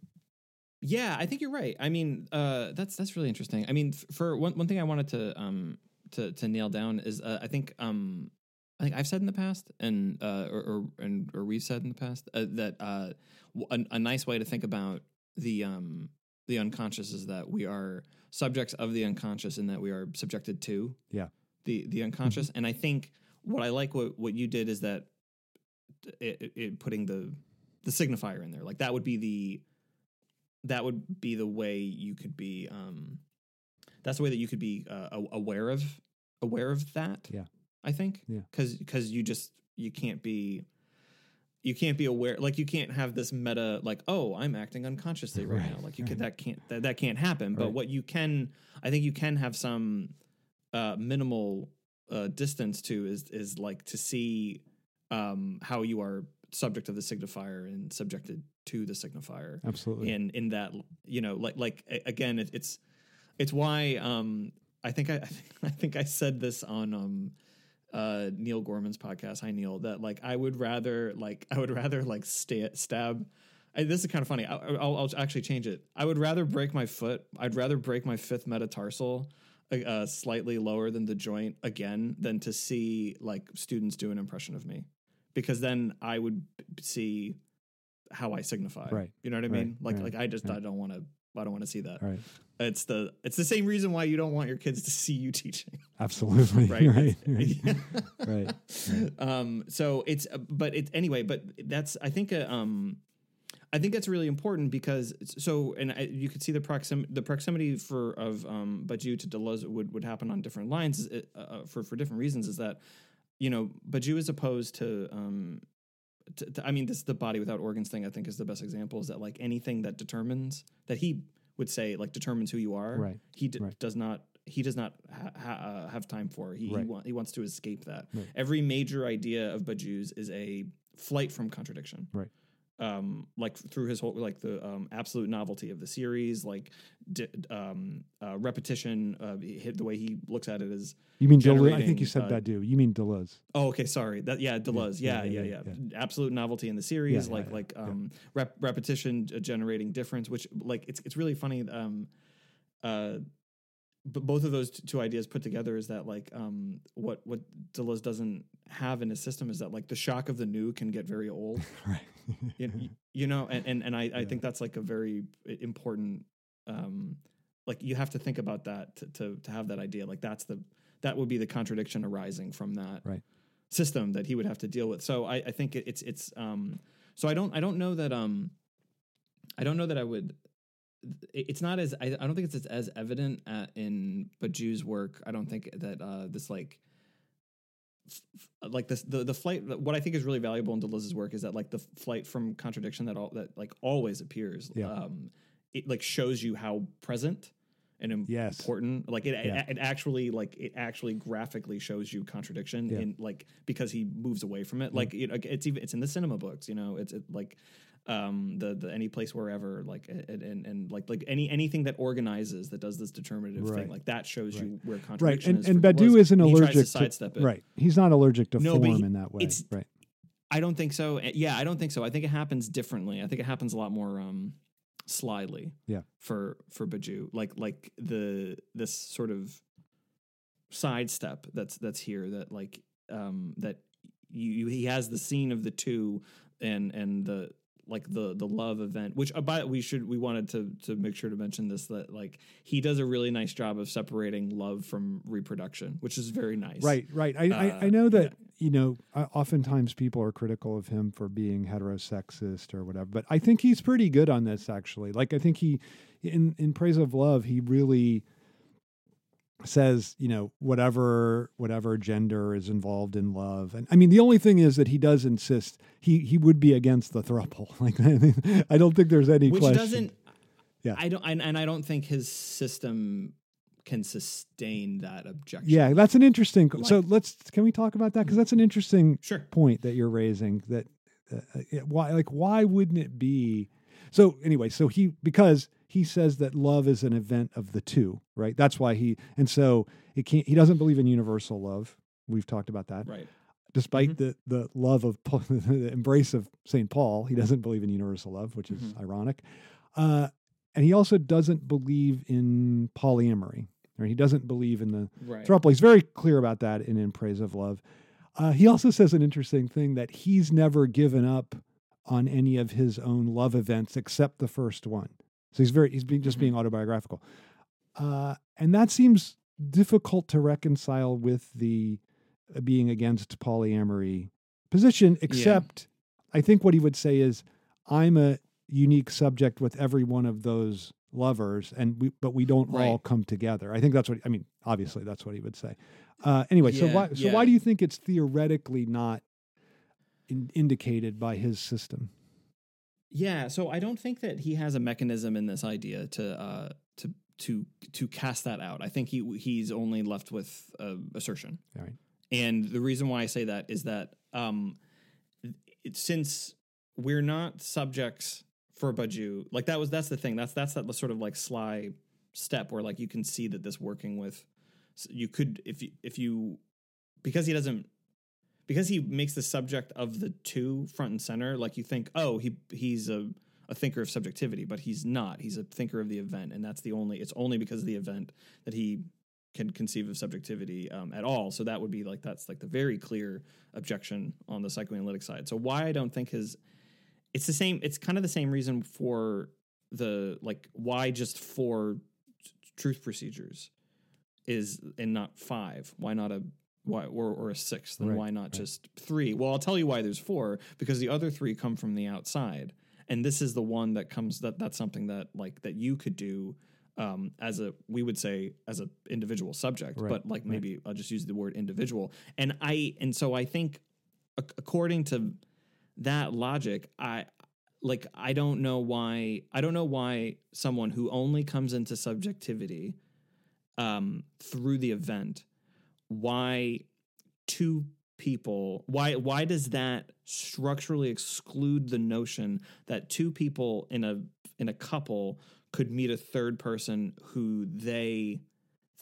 yeah, I think you're right. I mean, uh, that's that's really interesting. I mean, f- for one one thing I wanted to um to to nail down is uh, I think um I think I've said in the past and uh or or, and, or we've said in the past uh, that uh a, a nice way to think about the um the unconscious is that we are subjects of the unconscious and that we are subjected to Yeah. the the unconscious and I think what I like what what you did is that it, it putting the the signifier in there like that would be the that would be the way you could be um that's the way that you could be uh, aware of aware of that Yeah. i think Yeah. because because you just you can't be you can't be aware like you can't have this meta like oh i'm acting unconsciously right, Right, now like you right. can that can't that, that can't happen but what you can i think you can have some uh minimal uh distance to is is like to see um how you are subject of the signifier and subjected to the signifier. Absolutely. and in that you know like like again it, it's it's why um i think i I think, I said this on um uh neil gorman's podcast hi neil that like i would rather like i would rather like sta- stab I, this is kind of funny I, I'll, I'll actually change it. I would rather break my foot i'd rather break my fifth metatarsal uh, uh, slightly lower than the joint again than to see like students do an impression of me because then i would see how i signify Right. you know what i Right. mean like Right. like i just Right. i don't want to i don't want to see that right. it's the it's the same reason why you don't want your kids to see you teaching Absolutely. right right. Right. Right. um so it's uh, but it's anyway but that's i think uh, um i think that's really important because so and I, you could see the proxim the proximity for of um Badiou to Deleuze would would happen on different lines uh, for for different reasons is that you know Badiou is opposed to um to, to- I mean, this the body without organs thing. I think is the best example. Is that like anything that determines that he would say like determines who you are. Right. He d- Right. does not. He does not ha- ha- uh, have time for. He Right. he, want, he wants to escape that. Right. Every major idea of Badiou's is a flight from contradiction. Right. Um, like through his whole like the um, absolute novelty of the series, like di- um, uh, repetition. Uh, he- the way he looks at it is You mean Deleuze? I think you said uh, Badiou. You mean Deleuze. Oh, okay. Sorry. That yeah, Deleuze. yeah, Yeah, yeah, yeah, yeah. yeah, Absolute novelty in the series, like like um rep- repetition uh, generating difference, which like it's it's really funny. Um, uh, but both of those t- two ideas put together is that like um what what Deleuze doesn't have in his system is that like the shock of the new can get very old. Right. you, you know, and and, and I, I Yeah. think that's like a very important um like you have to think about that to, to to have that idea. Like that's the that would be the contradiction arising from that Right. system that he would have to deal with. So I, I think it's it's um so I don't I don't know that um I don't know that I would it's not as I, I don't think it's as, as evident uh in Badiou's work. I don't think that uh this like like this the the flight what I think is really valuable in Deleuze's work is that like the flight from contradiction that all that like always appears Yeah. um it like shows you how present and Yes. important like it, Yeah. it it actually like it actually graphically shows you contradiction Yeah. in like because he moves away from it like it, it's even it's in the cinema books you know it's it, like um the the any place wherever like and, and and like like any anything that organizes that does this determinative Right. thing like that shows you where Right. And, is and Deleuze, isn't and allergic to sidestep it Right. He's not allergic to No, form he- in that way. right. I don't think so. Uh, Yeah, I don't think so. I think it happens differently. I think it happens a lot more um slyly. Yeah. For for Badiou, like like the this sort of sidestep that's that's here that like um that you, you he has the scene of the two and and the like the the love event which uh, by we should we wanted to to make sure to mention this that like he does a really nice job of separating love from reproduction which is very nice Right, right. I, I, I Uh, know that, yeah. you know, uh, oftentimes people are critical of him for being heterosexist or whatever, but I think he's pretty good on this actually. Like, I think he, in, in Praise of Love, he really says you know whatever whatever gender is involved in love. And i mean the only thing is that he does insist he he would be against the thruple like i don't think there's any which question. doesn't Yeah. i don't and, and i don't think his system can sustain that objection. Yeah that's an interesting Like- so let's can we talk about that? Because that's an interesting sure. point that you're raising that uh, uh, why like why wouldn't it be so anyway so he because he says that love is an event of the two right that's why he and so it can't he doesn't believe in universal love we've talked about that right despite Mhm. the the love of the embrace of St. Paul, he doesn't believe in universal love, which is Mhm. ironic. Uh, and he also doesn't believe in polyamory. Right? He doesn't believe in the right throuple. He's very clear about that in In Praise of Love. Uh, he also says an interesting thing that he's never given up on any of his own love events except the first one. So he's very he's being just being autobiographical, uh, and that seems difficult to reconcile with the uh, being against polyamory position. Except, I think what he would say is, I'm a unique subject with every one of those lovers, and we but we don't all come together. I think that's what I mean. Obviously, that's what he would say. Uh, anyway, so why so yeah. why do you think it's theoretically not in, indicated by his system? Yeah, so I don't think that he has a mechanism in this idea to uh, to to to cast that out. I think he he's only left with uh, assertion. All right. And the reason why I say that is that um, it, since we're not subjects for Badiou, like that was that's the thing. That's that's that sort of like sly step where like you can see that this working with you could if you if you because he doesn't because he makes the subject of the two front and center like you think oh he he's a a thinker of subjectivity but he's not. He's a thinker of the event and that's the only it's only because of the event that he can conceive of subjectivity um, at all. So that would be like that's like the very clear objection on the psychoanalytic side. So why i don't think his it's the same it's kind of the same reason for the like why just four t- truth procedures is and not five. Why not a why or, or a sixth then Right, why not right. just three? Well i'll tell you why there's four because the other three come from the outside. And this is the one that comes that that's something that like that you could do um, as a we would say as a individual subject Right, but like maybe i'll just use the word individual. And i and so i think ac- according to that logic i like i don't know why i don't know why someone who only comes into subjectivity um through the event why two people why why does that structurally exclude the notion that two people in a in a couple could meet a third person who they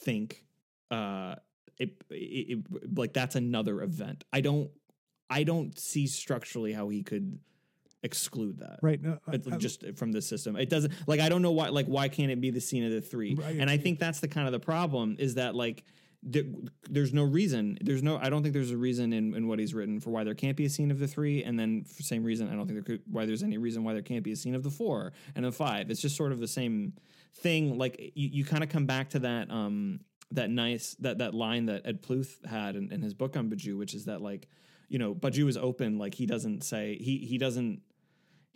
think uh it, it, it like that's another event i don't i don't see structurally how he could exclude that Right. No, I- I- just from the system it doesn't like i don't know why like why can't it be the scene of the three Right. and i think that's the kind of the problem is that like there, there's no reason there's no i don't think there's a reason in, in what he's written for why there can't be a scene of the three and then for same reason i don't think there could why there's any reason why there can't be a scene of the four and the five. It's just sort of the same thing like you, you kind of come back to that um that nice that that line that ed pluth had in, in his book on Badiou which is that like you know Badiou is open like he doesn't say he he doesn't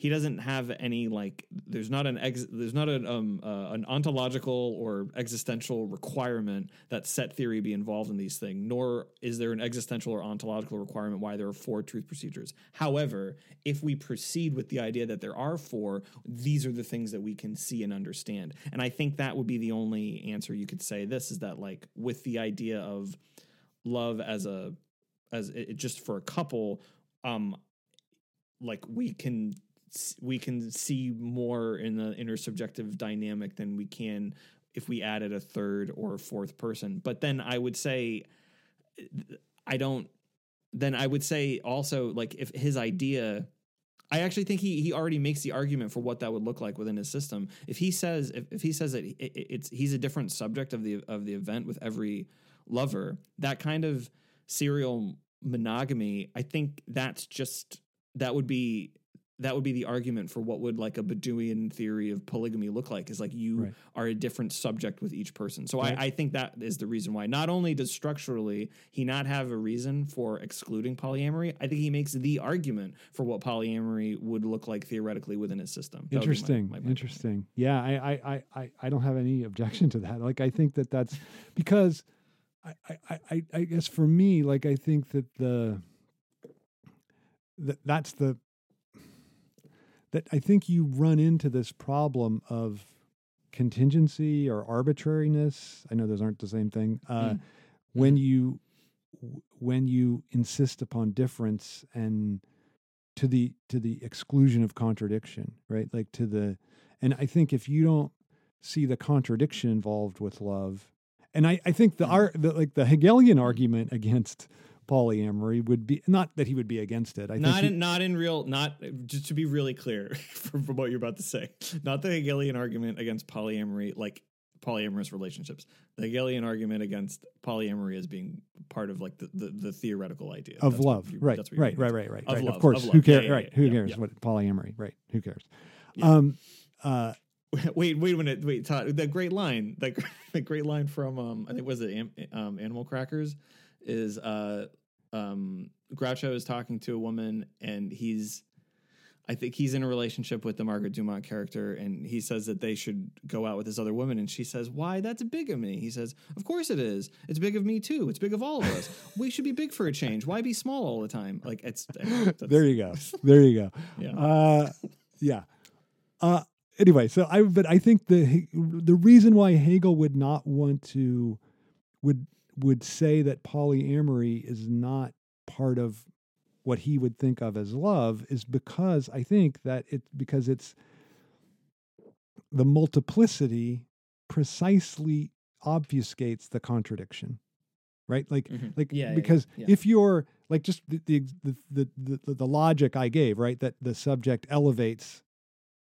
he doesn't have any like there's not an ex, there's not an um uh, an ontological or existential requirement that set theory be involved in these things nor is there an existential or ontological requirement why there are four truth procedures. However if we proceed with the idea that there are four these are the things that we can see and understand. And i think that would be the only answer you could say this is that like with the idea of love as a as it, just for a couple um like we can we can see more in the intersubjective dynamic than we can if we added a third or a fourth person. But then I would say I don't then I would say also like if his idea I actually think he he already makes the argument for what that would look like within his system. If he says if, if he says that it, it's he's a different subject of the of the event with every lover, that kind of serial monogamy, I think that's just that would be that would be the argument for what would like a Badiouian theory of polygamy look like is like you Right. are a different subject with each person. So Right. I, I think that is the reason why not only does structurally he not have a reason for excluding polyamory, I think he makes the argument for what polyamory would look like theoretically within his system. That would be my- Interesting. my- my- interesting. Yeah, I, I, I, I, I don't have any objection to that. Like, I think that that's because I, I, I, I guess for me, like, I think that the that that's the that I think you run into this problem of contingency or arbitrariness. I know those aren't the same thing. Uh, Mm. When you when you insist upon difference and to the to the exclusion of contradiction, right? Like to the and I think if you don't see the contradiction involved with love, and I, I think the Mm. art the, like the Hegelian argument against polyamory would be not that he would be against it. I not think he- in not in real not just to be really clear from, from what you're about to say not the hegelian argument against polyamory like polyamorous relationships. The hegelian argument against polyamory as being part of like the, the, the theoretical idea. Of That's love, you- right, right, right, right, right, Of right. love, Of course, of who cares? yeah, right, yeah, who yeah, cares what polyamory? Right, who cares? Um, uh, wait wait a minute. Wait Todd, that great line that, that great line from um i think was it um, animal crackers? Is uh um groucho is talking to a woman and he's I think he's in a relationship with the Margaret Dumont character, and he says that they should go out with this other woman. And she says, "Why? That's big of me." He says, "Of course it is. It's big of me too. It's big of all of us. we should be big for a change. Why be small all the time? Like it's there you go. There you go. Yeah. Uh, yeah. Uh, anyway, so I but I think the the reason why Hegel would not want to would would say that polyamory is not part of what he would think of as love is because I think that it because it's the multiplicity precisely obfuscates the contradiction. Right? Like Mhm. like Yeah, yeah, because yeah. if you're like just the the, the the the the logic I gave, right? That the subject elevates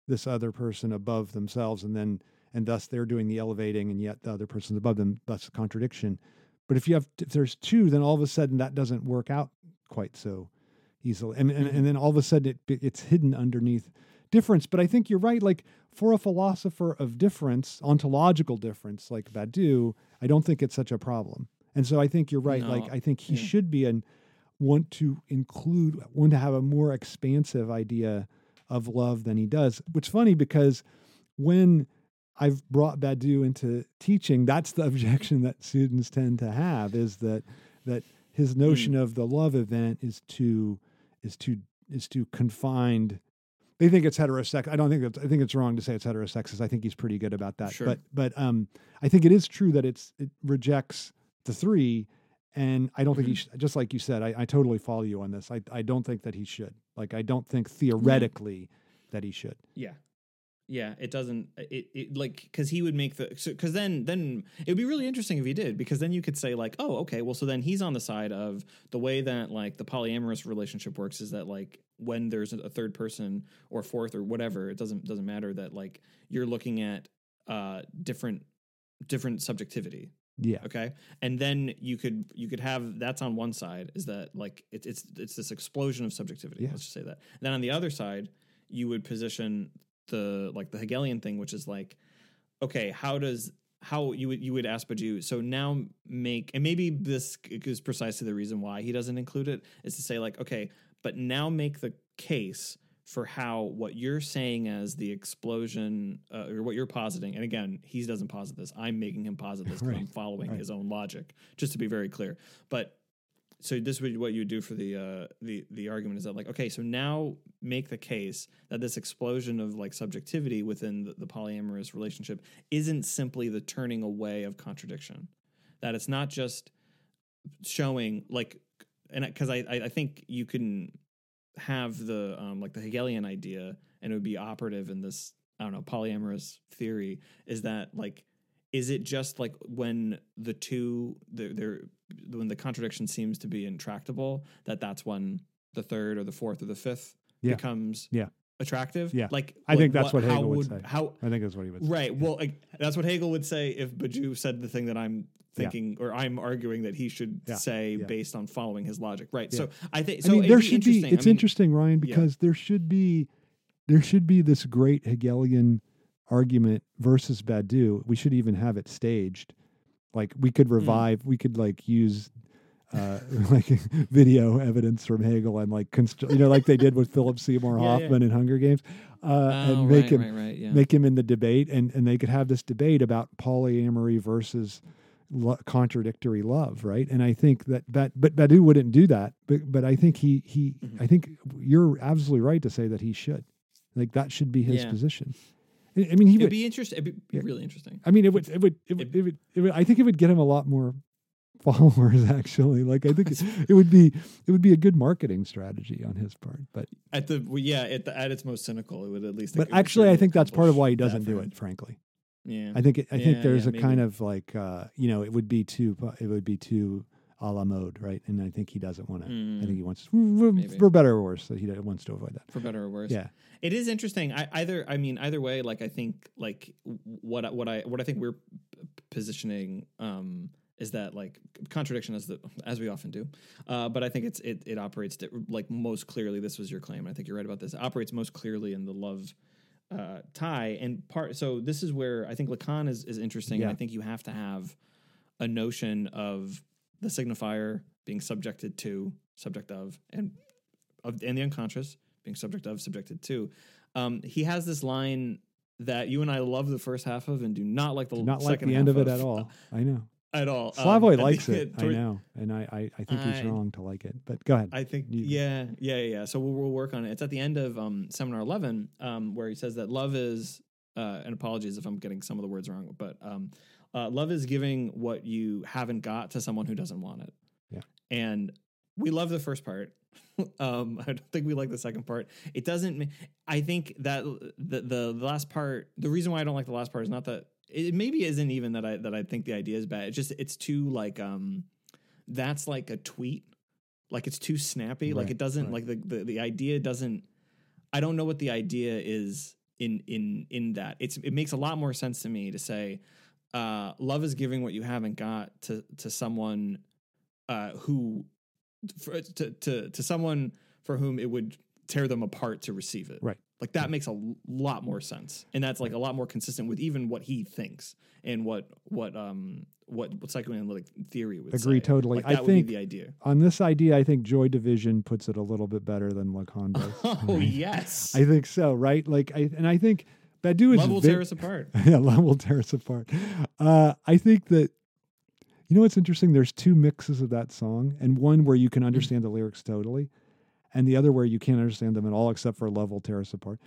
this other person above themselves and then and thus they're doing the elevating and yet the other person's above them, thus a contradiction. But if you have if there's two, then all of a sudden that doesn't work out quite so easily. And and, and mm-hmm. then all of a sudden it it's hidden underneath difference. But I think you're right. Like for a philosopher of difference, ontological difference, like Badiou, I don't think it's such a problem. And so I think you're right. like I think he yeah. should be and want to include, want to have a more expansive idea of love than he does. Which is funny because when I've brought Badiou into teaching, that's the objection that students tend to have is that that his notion of the love event is too is too is too confined. They think it's heterosexual. I don't think that's, I think it's wrong to say it's heterosexist. I think he's pretty good about that. Sure. But but um, I think it is true that it's it rejects the three, and I don't think he should. Just like you said, I, I totally follow you on this. I I don't think that he should. Like I don't think theoretically that he should. Yeah. Yeah, it doesn't it, it like cuz he would make the cuz then then it would be really interesting if he did because then you could say like, "Oh, okay, well so then he's on the side of the way that like the polyamorous relationship works is that like when there's a third person or fourth or whatever, it doesn't doesn't matter that like you're looking at uh different different subjectivity Yeah. okay and then you could you could have that's on one side is that like it's it's it's this explosion of subjectivity Yeah. let's just say that And then on the other side you would position the like the hegelian thing which is like okay how does how you would you would ask Badiou so now make and maybe this is precisely the reason why he doesn't include it is to say like okay but now make the case for how what you're saying as the explosion uh, or what you're positing and again he doesn't posit this i'm making him posit this 'cause i'm following right. his own logic just to be very clear but so this would be what you would do for the uh the the argument is that like okay so now make the case that this explosion of like subjectivity within the, the polyamorous relationship isn't simply the turning away of contradiction. That it's not just showing like and because I, I I think you can have the um like the Hegelian idea and it would be operative in this I don't know polyamorous theory is that like is it just like when the two they're, they're when the contradiction seems to be intractable that that's when the third or the fourth or the fifth Yeah. becomes Yeah. attractive Yeah. like I think that's what how Hegel would say. how I think that's what he would say. Right. Well, like, that's what Hegel would say if Badiou said the thing that I'm Yeah. thinking or I'm arguing that he should Yeah. say Yeah. based on following his logic. Right. Yeah. So I think I so. mean, there be should be. It's I mean, interesting, Ryan, yeah. because there should be. there should be this great Hegelian argument versus Badiou. We should even have it staged. Like we could revive, we could like use uh, like video evidence from Hegel and like const- you know like they did with Philip Seymour Yeah, yeah. Hoffman in Hunger Games, uh, Oh, and make right, him right, right, yeah. make him in the debate, and and they could have this debate about polyamory versus lo- contradictory love, right? And I think that that but Badiou wouldn't do that, but but I think he he Mhm. I think you're absolutely right to say that he should, like that should be his position. I mean, he It'd would. be interesting. It'd be Yeah. really interesting. I mean, it would, it would, it would, it would, it would, I think it would get him a lot more followers. Actually, like I think it, it would be, it would be a good marketing strategy on his part. But, At the well, yeah, at the at its most cynical, it would at least. but actually, I think that's part of why he doesn't do it. Frankly, Yeah, I think, it, I think there's yeah, a kind of like, uh, you know, it would be too, it would be too a la mode, right? And I think he doesn't want to. I Mm, think he wants, for, Maybe. for better or worse, that he wants to avoid that. for better or worse. Yeah, It is interesting. I either I mean either way. Like I think like what I- what I what I think we're positioning um, is that like contradiction as the as we often do. Uh, but I think it's it it operates di- like most clearly. This was your claim. I think you're right about this. It operates most clearly in the love uh, tie and part. So this is where I think Lacan is is interesting. And I think you have to have a notion of the signifier being subjected to, subject of, and of and the unconscious being subject of, subjected to. Um, he has this line that you and I love the first half of and do not like the not like second the end of it at all. I know. At all. Um, Slavoj at likes it. I know, and I, I, I think he's wrong to like it. But go ahead. I think You- yeah, yeah, yeah, yeah. So we'll, we'll work on it. It's at the end of um, seminar eleven, um, where he says that love is, uh, and apologies if I'm getting some of the words wrong, but um, uh, love is giving what you haven't got to someone who doesn't want it. Yeah. and we love the first part. um, I don't think we like the second part. It doesn't. I think that the, the the last part. The reason why I don't like the last part is not that it maybe isn't even that I that I think the idea is bad. It's just it's too like um, that's like a tweet. Like it's too snappy. like it doesn't right. like the, the the idea doesn't. I don't know what the idea is in in in that. It's it makes a lot more sense to me to say, uh, love is giving what you haven't got to to someone uh, who for, to to to someone for whom it would tear them apart to receive it. Right. Like that makes a lot more sense, and that's like a lot more consistent with even what he thinks and what what um what, what psychoanalytic theory would Agree say. totally. Like I think- the idea. on this idea, I think Joy Division puts it a little bit better than Lacan does. Oh yes, I think so, right? Like, I and I think Badiou is love will ve- tear us apart. yeah, love will tear us apart. Uh, I think that you know what's interesting. There's two mixes of that song, and one where you can understand the lyrics totally, and the other where you can't understand them at all except for "Love will tear us apart."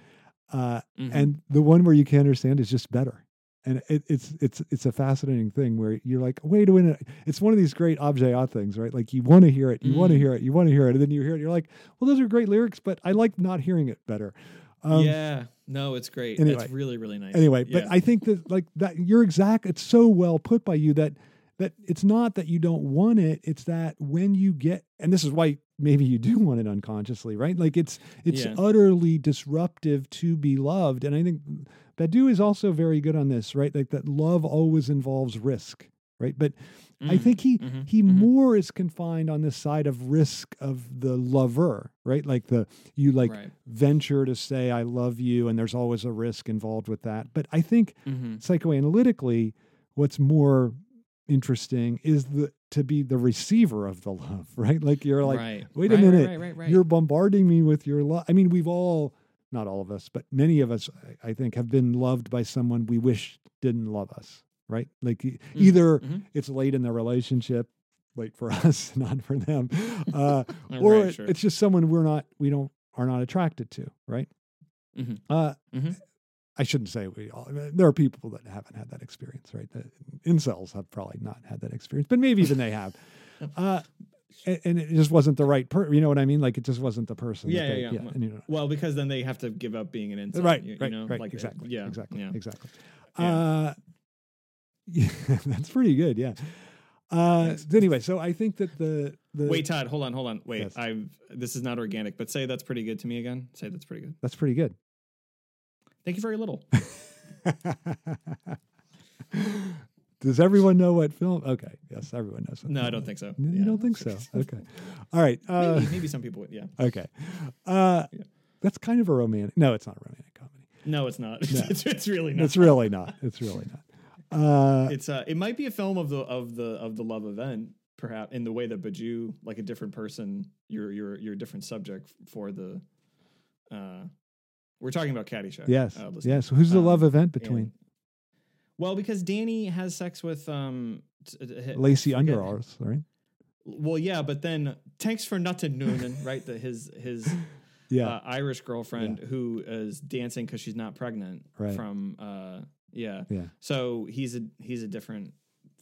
Uh, Mhm. and the one where you can't understand is just better. And it, it's it's it's a fascinating thing where you're like, wait a minute. It's one of these great objet things, right? Like you want to hear it, you want to Mm. hear it, you want to hear it, and then you hear it, you're like, well, those are great lyrics, but I like not hearing it better. Um, yeah, no, it's great. anyway. it's really really nice. anyway but i think that like that you're exact it's so well put by you that that it's not that you don't want it it's that when you get and this is why maybe you do want it unconsciously right like it's it's Yeah. utterly disruptive to be loved and i think Badiou is also very good on this right like that love always involves risk right but i Mm, think he mhm, he mhm. more is confined on this side of risk of the lover right like the you like right. venture to say I love you, and there's always a risk involved with that. But I think Mhm. psychoanalytically, what's more interesting is the to be the receiver of the love, right? Like you're like, right. wait a Right, minute, right, right, right. you're bombarding me with your love. I mean, we've all, not all of us, but many of us, I I think, have been loved by someone we wish didn't love us, right? Like Mhm, either mhm. it's late in the relationship, late for us, not for them, uh, or Right, sure. it's just someone we're not, we don't, are not attracted to, right? Mhm. Uh, Mhm. I shouldn't say we all. There are people that haven't had that experience, right? The incels have probably not had that experience, but maybe even they have. Uh, and, and it just wasn't the right person. You know what I mean? Like it just wasn't the person. Yeah, they- yeah, yeah. and, you know, Well, because then they have to give up being an insult. right, you, you right, know? right. Like, uh, exactly. Yeah. exactly. Yeah. Exactly. Yeah. Uh, yeah, that's pretty good. Yeah. Uh, Yes. Anyway, so I think that the the Wait, Todd, hold on, hold on. Wait, Yes. I've this is not organic, but say that's pretty good to me again. Say that's pretty good. that's pretty good. Thank you very little. Does everyone know what film? Okay, yes, everyone knows. What No, I don't think so. You Yeah. don't think so? Okay, all right. Uh, maybe, maybe some people would. Yeah. Okay. Uh, Yeah. That's kind of a romantic. No, it's not a romantic comedy. No, it's not. No. it's, it's really not. It's really not. It's really not. Uh, It's uh, it might be a film of the of the of the love event, perhaps in the way that Badiou, like a different person, you're you're you're a different subject for the. Uh, we're talking about Caddyshack. yes. uh, yes. Who's the Um, love event And- between well, because Danny has sex with um t- t- Lacey I Underarms, right? Well, yeah, but then thanks for nothing, Noonan, right? The, his his Yeah. uh, Irish girlfriend who is dancing because she's not pregnant Right. from uh yeah. yeah. So he's a he's a different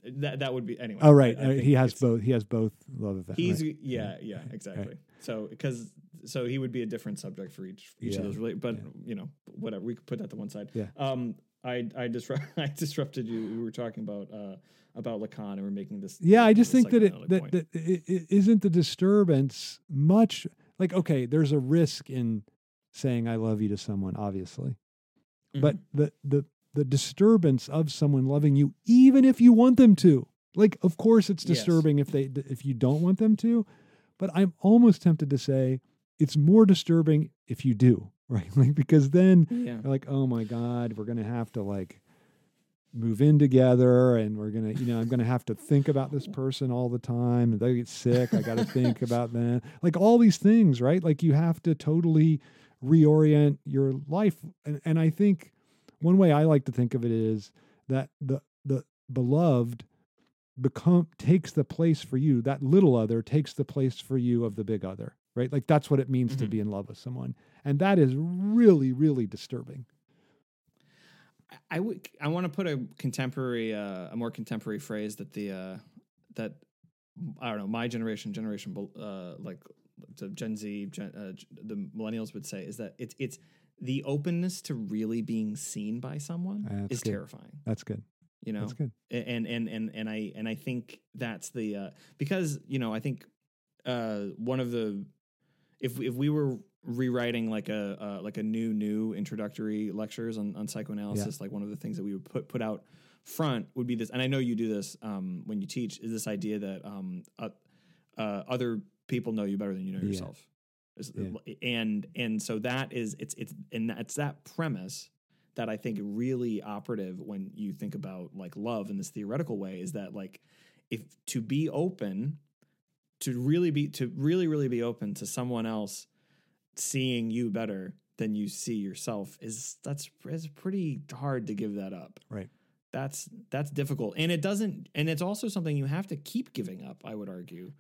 that that would be anyway. Oh, right. I- I Uh, he has both. He has both love of that. He's right. yeah, yeah, exactly. So because so he would be a different subject for each each Yeah, of those. Really, but yeah. you know, whatever. We could put that to one side. Yeah. Um, I I disrupt I disrupted you. We were talking about uh about Lacan and we're making this. Yeah, I just think that it that, point. that it, it isn't the disturbance much like okay, there's a risk in saying I love you to someone, obviously. But Mm-hmm. the the the disturbance of someone loving you, even if you want them to, like, of course, it's Yes. disturbing if they if you don't want them to. But I'm almost tempted to say it's more disturbing if you do, right? Like because then yeah. you're like, oh my God, we're gonna have to like move in together and we're gonna, you know, I'm gonna have to think about this person all the time. And they get sick, I gotta think about them. Like all these things, right? Like you have to totally reorient your life. And and I think one way I like to think of it is that the the beloved become takes the place for you that little other takes the place for you of the big other right like that's what it means to Mhm. be in love with someone and that is really really disturbing I would. I want to put a contemporary, uh, a more contemporary phrase that the uh, that I don't know, my generation, generation, uh, like the Gen Z, Gen, uh, the millennials would say is that it's it's the openness to really being seen by someone That's is good. terrifying. that's good You know, that's good and and and and I and I think that's the uh, because you know I think uh, one of the if if we were rewriting like a uh, like a new new introductory lectures on, on psychoanalysis like one of the things that we would put put out front would be this and I know you do this um, when you teach is this idea that um, uh, uh, other people know you better than you know Yeah. yourself Yeah. Uh, and and so that is it's it's and it's that premise that I think really operative when you think about like love in this theoretical way is that like if to be open to really be to really really be open to someone else seeing you better than you see yourself is that's is pretty hard to give that up. Right. That's that's difficult. And it doesn't and it's also something you have to keep giving up, I would argue,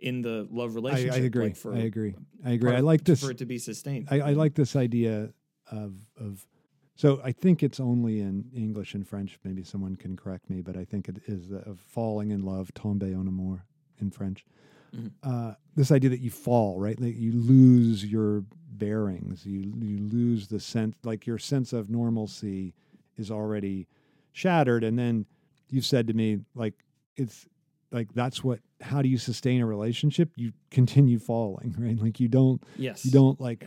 in the love relationship. I agree like, for, i agree i agree i like this for it to be sustained. I, I like this idea of of so I think it's only in English and French. Maybe someone can correct me, but I think it is the, of falling in love, tomber en amour in French. Mhm. Uh, this idea that you fall, right? Like you lose your bearings, you you lose the sense, like your sense of normalcy is already shattered, and then you've said to me, like it's like that's what. How do you sustain a relationship? You continue falling, right? Like you don't yes. you don't like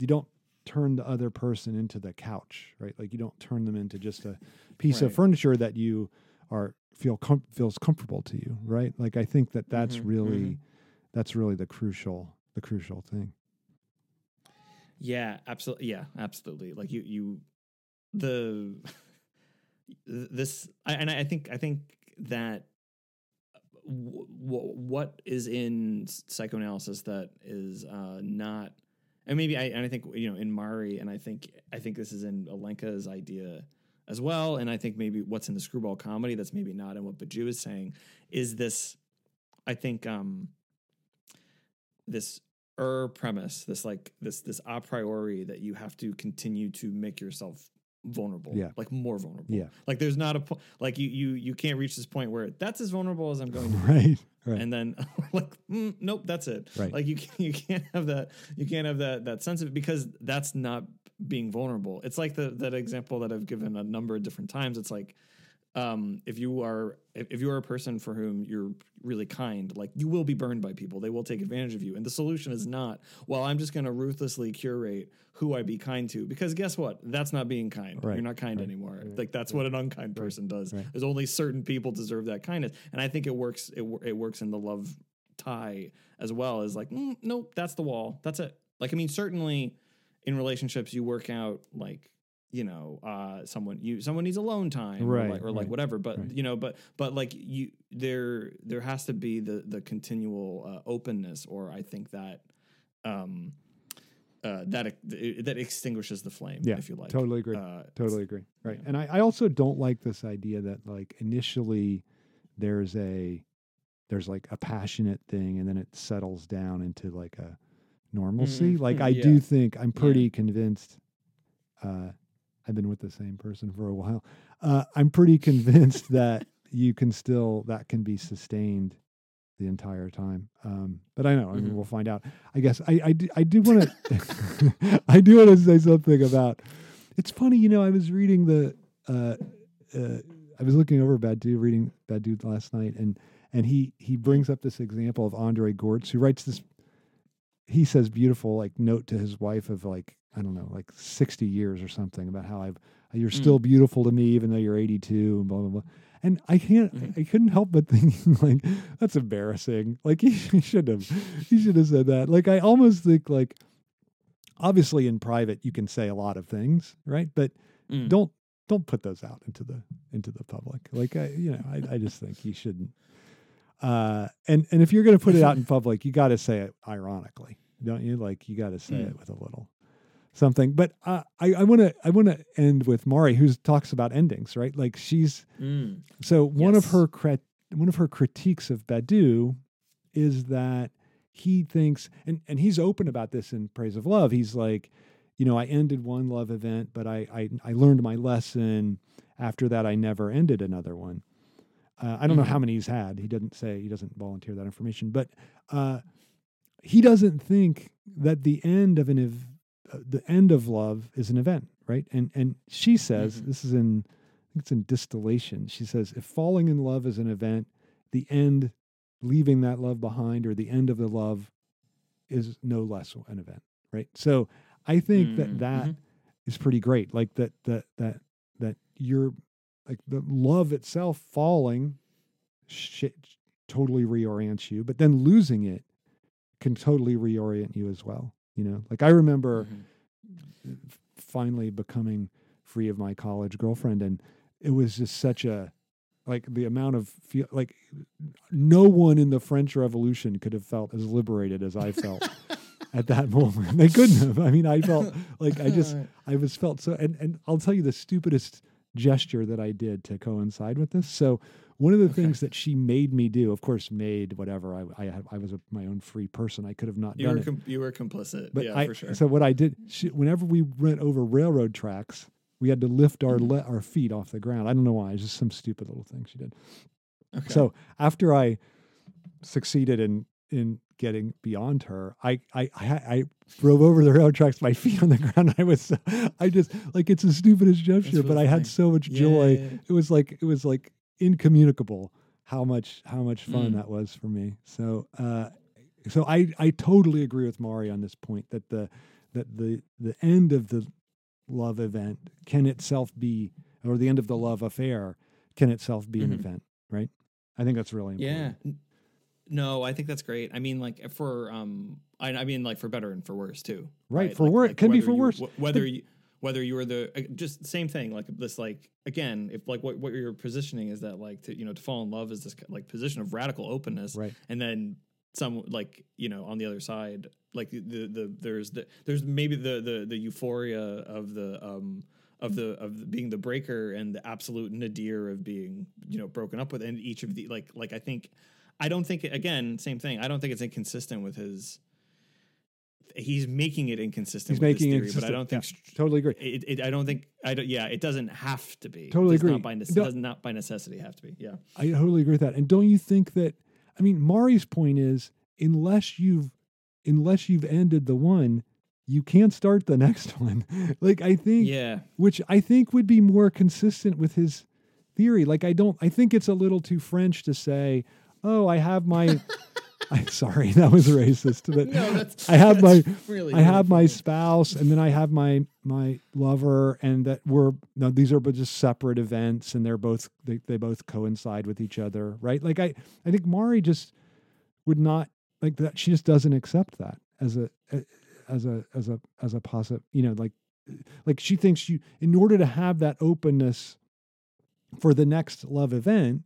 you don't turn the other person into the couch right like you don't turn them into just a piece of furniture that you are feel com- feels comfortable to you right like i think that that's Mhm, really mhm. that's really the crucial the crucial thing Yeah, absolutely. Yeah, absolutely. Like you, you, the this, I, and I think I think that w- what is in psychoanalysis that is uh, not, and maybe I, and I think you know in Mari, and I think I think this is in Alenka's idea as well, and I think maybe what's in the screwball comedy that's maybe not in what Badiou is saying is this. I think um this er premise, this like this this a priori that you have to continue to make yourself vulnerable, Yeah. like more vulnerable. Yeah. like there's not a point like you you you can't reach this point where that's as vulnerable as I'm going to right right And then like mm, nope, that's it. Right. Like you can, you can't have that you can't have that that sense of because that's not being vulnerable. It's like the that example that I've given a number of different times. It's like um, if you are if, if you are a person for whom you're really kind, like you will be burned by people. They will take advantage of you. And the solution is not, well, I'm just going to ruthlessly curate who I be kind to because guess what? That's not being kind. Right, You're not kind right, anymore. right, like that's what an unkind person does. right. There's only certain people deserve that kindness, and I think it works. It it works in the love tie as well as like, mm, nope, that's the wall. That's it. Like I mean, certainly in relationships you work out like you know uh someone you someone needs alone time or Right, like, or like right, whatever but right. you know but but like you there there has to be the the continual uh, openness or i think that um uh that that extinguishes the flame Yeah, if you like totally agree. uh, Totally agree. Right. yeah. And I, I also don't like this idea that like initially there's a there's like a passionate thing and then it settles down into like a normalcy. Mhm. Like Mm, I yeah. do think I'm pretty convinced uh I've been with the same person for a while. Uh I'm pretty convinced that you can still that can be sustained the entire time. Um, but I know, I mean, Mhm. we'll find out. I guess I I do, I do want to I do want to say something about. It's funny, you know. I was reading the. Uh, uh, I was looking over Badiou, reading Badiou last night, and and he he brings up this example of Andre Gorz, who writes this. He says beautiful like note to his wife of like I don't know like sixty years or something about how I've you're Mm. still beautiful to me even though you're eighty two and blah blah blah. And I can't, Mhm. I couldn't help but thinking like that's embarrassing. Like he, he should have, he should have said that. Like I almost think like, obviously in private you can say a lot of things, right? But Mm. don't don't put those out into the into the public. Like I, you know, I, I just think you shouldn't. Uh, and and if you're going to put it out in public, you got to say it ironically, don't you? Like you got to say Mm. it with a little something. But uh, I I want to I want to end with Mari, who talks about endings, right? Like she's Mm. so one of her crit- one of her critiques of Badiou is that he thinks and and he's open about this in Praise of Love. He's like, you know, I ended one love event, but I I, I learned my lesson. After that, I never ended another one. Uh, I don't know Mhm. how many he's had. He doesn't say. He doesn't volunteer that information, but uh, he doesn't think that the end of an ev- the end of love is an event, right? And and she says Mhm. this is in I think it's in distillation. She says if falling in love is an event, the end, leaving that love behind, or the end of the love, is no less an event, right? So I think Mm, that that mhm. is pretty great. Like that that that that you're like the love itself falling, shit, totally reorients you, but then losing it can totally reorient you as well. You know, like I remember Mhm. finally becoming free of my college girlfriend and it was just such a like the amount of feel like no one in the french revolution could have felt as liberated as i felt at that moment. They couldn't have. I mean i felt like i just i was felt so and, and i'll tell you the stupidest gesture that i did to coincide with this. So one of the Okay. things that she made me do of course made whatever i i, I was a, my own free person i could have not you done were it you were complicit but yeah I, for sure so what I did, she, whenever we went over railroad tracks, we had to lift our Mhm. le- our feet off the ground. I don't know why. It's just some stupid little thing she did. okay. So after I succeeded in in getting beyond her, I I I, I drove over the railroad tracks, my feet on the ground. I was, I just like it's the stupidest gesture, but really I had funny. so much Yeah, joy. yeah, yeah. It was like it was like incommunicable how much how much fun Mm. that was for me. So uh, so I I totally agree with Mari on this point that the that the the end of the love event can itself be or the end of the love affair can itself be an Mhm. event, right? I think that's really Yeah. important. N- No, I think that's great. I mean, like for um, I, I mean, like for better and for worse too. Right, for Like- worse- like can be for worse. wh- Whether you whether you were the uh, just same thing, like this, like again, if like what what you're positioning is that like to you know to fall in love is this like position of radical openness, Right. and then some like you know on the other side like the the, the there's the there's maybe the the the euphoria of the um of the of the, being the breaker and the absolute nadir of being you know broken up with and each of the like like I think I don't think again same thing I don't think it's inconsistent with his he's making it inconsistent He's with making theory but I don't think inconsistent. Totally agree. it, it, I don't think I don't yeah it doesn't have to be Totally It agree. not by nece- No. does not by necessity have to be yeah I totally agree with that. And don't you think that I mean Mari's point is unless you've unless you've ended the one, you can't start the next one. like I think yeah which I think would be more consistent with his theory. Like I don't I think it's a little too French to say, "Oh, I have my I'm sorry, that was racist, but no I have my really I have my spouse and then I have my my lover and that we're no these are but just separate events and they're both they, they both coincide with each other right? Like I I think Mari just would not like that she just doesn't accept that as a, as a as a as a possi you know like like she thinks you in order to have that openness for the next love event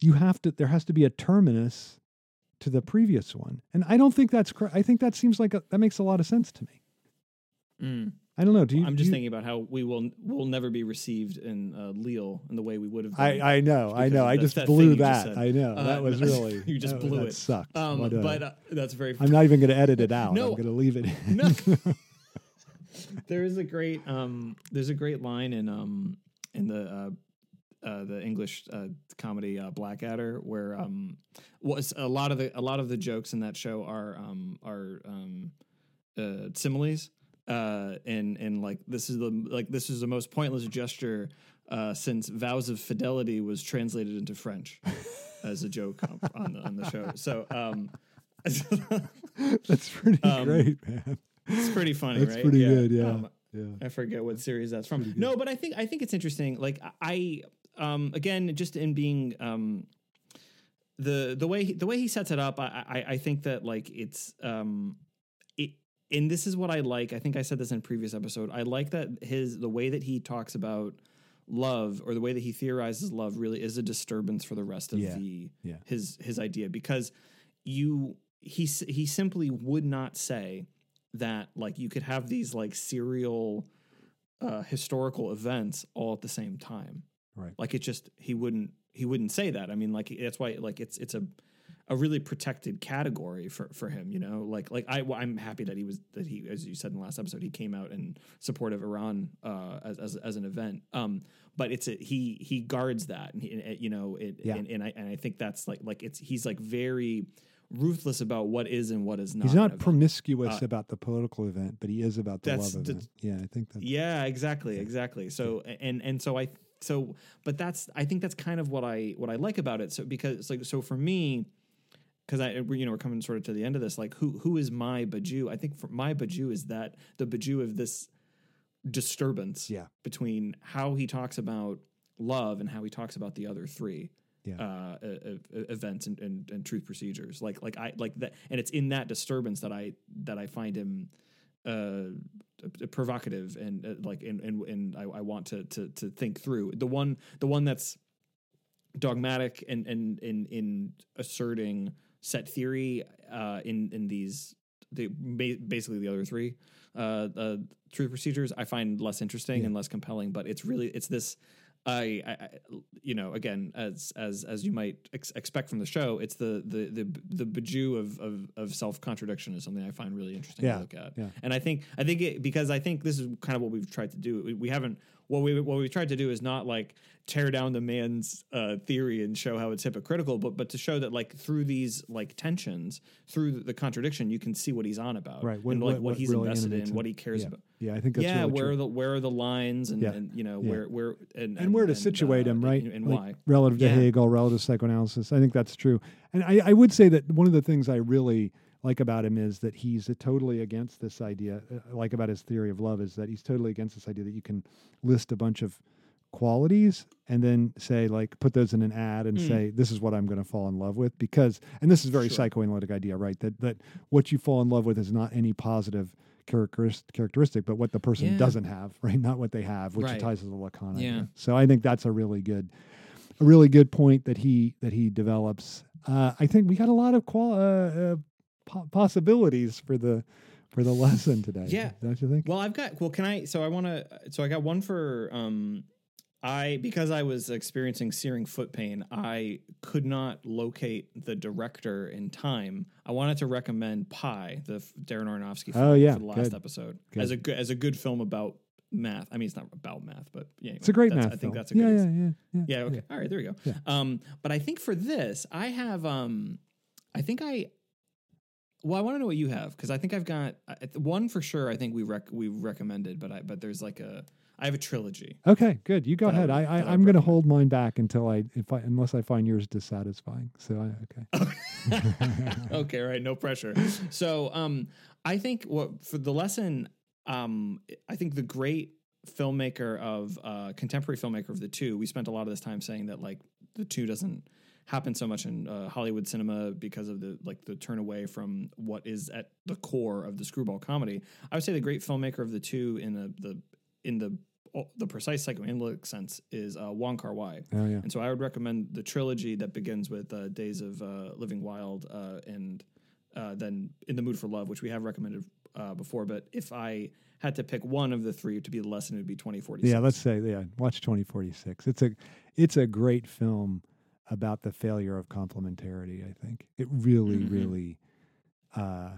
you have to there has to be a terminus to the previous one and i don't think that's cor- i think that seems like a, that makes a lot of sense to me Mm. i don't know do you I'm just you- thinking about how we will will never be received in uh, in the way we would have. Been. I, I know, I know. I just that blew you just that. I know Uh, that was really you just that, blew that it. Sucked. um, but, uh, but uh, that's very. I'm not even going to edit it out. No. I'm going to leave it. in. No. there is a great um there's a great line in um in the uh the English uh, comedy uh, Blackadder, where um, was a lot of the a lot of the jokes in that show are um, are um, uh, similes, uh, and and like this is the like this is the most pointless gesture uh, since vows of fidelity was translated into French as a joke on, the on the show. So um, That's pretty Um, great, man. it's pretty funny, That's right? pretty good. Yeah, Um, yeah. I forget what series that's from. No, but I think I think it's interesting. Like I um again just in being um the the way he, the way he sets it up, I, I I think that like it's um it and this is what I like. I think I said this in a previous episode. I like that his the way that he talks about love or the way that he theorizes love really is a disturbance for the rest of Yeah, the yeah. his his idea because you he he simply would not say that like you could have these like serial uh historical events all at the same time Right. like it just he wouldn't he wouldn't say that i mean like that's why like it's it's a a really protected category for for him you know like like i i'm happy that he was that he as you said in the last episode he came out in support of iran uh as as, as an event um but it's a he he guards that and he, you know it Yeah. and, and i and i think that's like like it's he's like very ruthless about what is and what is not He's not promiscuous Uh, about the political event, but he is about the love the- event. Yeah, I think that. Yeah, exactly, exactly. So and and so I so but that's I think that's kind of what I what I like about it. So because like so for me because I you know we're coming sort of to the end of this like who who is my Badiou? I think for my Badiou is that the Badiou of this disturbance Yeah. between how he talks about love and how he talks about the other three Yeah. uh, uh, uh, events and, and, and truth procedures like like I like that and it's in that disturbance that I that I find him uh, provocative and uh, like and and, and I, I want to, to to think through the one the one that's dogmatic and and in in asserting set theory uh, in in these the basically the other three uh, uh, truth procedures I find less interesting Yeah. and less compelling. But it's really it's this. I, I, you know, again, as as as you might ex- expect from the show, it's the the the the Badiou of of, of self contradiction is something I find really interesting Yeah, to look at. yeah. And I think I think it, because I think this is kind of what we've tried to do. We, we haven't what we what we've tried to do is not like tear down the man's uh, theory and show how it's hypocritical, but but to show that like through these like tensions, through the contradiction, you can see what he's on about, Right. What- and like what- what, he's really invested in, what he cares Yeah. about. Yeah, I think that's yeah, really where true. are the where are the lines and, Yeah. and you know Yeah. where where and, and where to and, situate uh, him, right? And, and Like, why? Relative to. Hegel, relative to psychoanalysis. I think that's true. And I, I would say that one of the things I really like about him is that he's totally against this idea, uh, like about his theory of love, is that he's totally against this idea that you can list a bunch of qualities and then say like put those in an ad and Mm. say this is what I'm going to fall in love with because and this is a very Sure. psychoanalytic idea right that that what you fall in love with is not any positive characteristic characteristic but what the person Yeah. doesn't have right not what they have which Right. ties to the Lacan Yeah. so I think that's a really good a really good point that he that he develops uh, I think we got a lot of qual- uh, uh, po- possibilities for the for the lesson today Yeah. don't you think Well, I've got. Well, can I? So I want to. So I got one for. um I because I was experiencing searing foot pain, I could not locate the director in time. I wanted to recommend Pi, the Darren Aronofsky film, Oh, yeah, for the last good. episode Good. as a good as a good film about math. I mean, it's not about math, but yeah, it's a great math I think film. that's a yeah, good. yeah, yeah, yeah, yeah, okay. All right, there we go. Yeah. Um, but I think for this, I have um, I think I. Well, I want to know what you have because I think I've got I- one for sure. I think we rec- we recommended, but I but there's like a I have a trilogy. Okay, good. You go ahead. I, I I I'm going to hold mine back until I if I unless I find yours dissatisfying. So I, okay. okay, right, no pressure. So, um, I think what for the lesson, um, I think the great filmmaker of uh, contemporary filmmaker of the two, we spent a lot of this time saying that like the two doesn't happened so much in uh, Hollywood cinema because of the like the turn away from what is at the core of the screwball comedy. I would say the great filmmaker of the two in the the in the the precise psychoanalytic sense is uh, Wong Kar Wai. Oh yeah. And so I would recommend the trilogy that begins with uh, Days of uh, Living Wild uh, and uh, then In the Mood for Love, which we have recommended uh, before. But if I had to pick one of the three to be the lesson, it would be 2046. Yeah, let's say yeah, watch 2046. It's a it's a great film about the failure of complementarity, I think. It really Mhm. really uh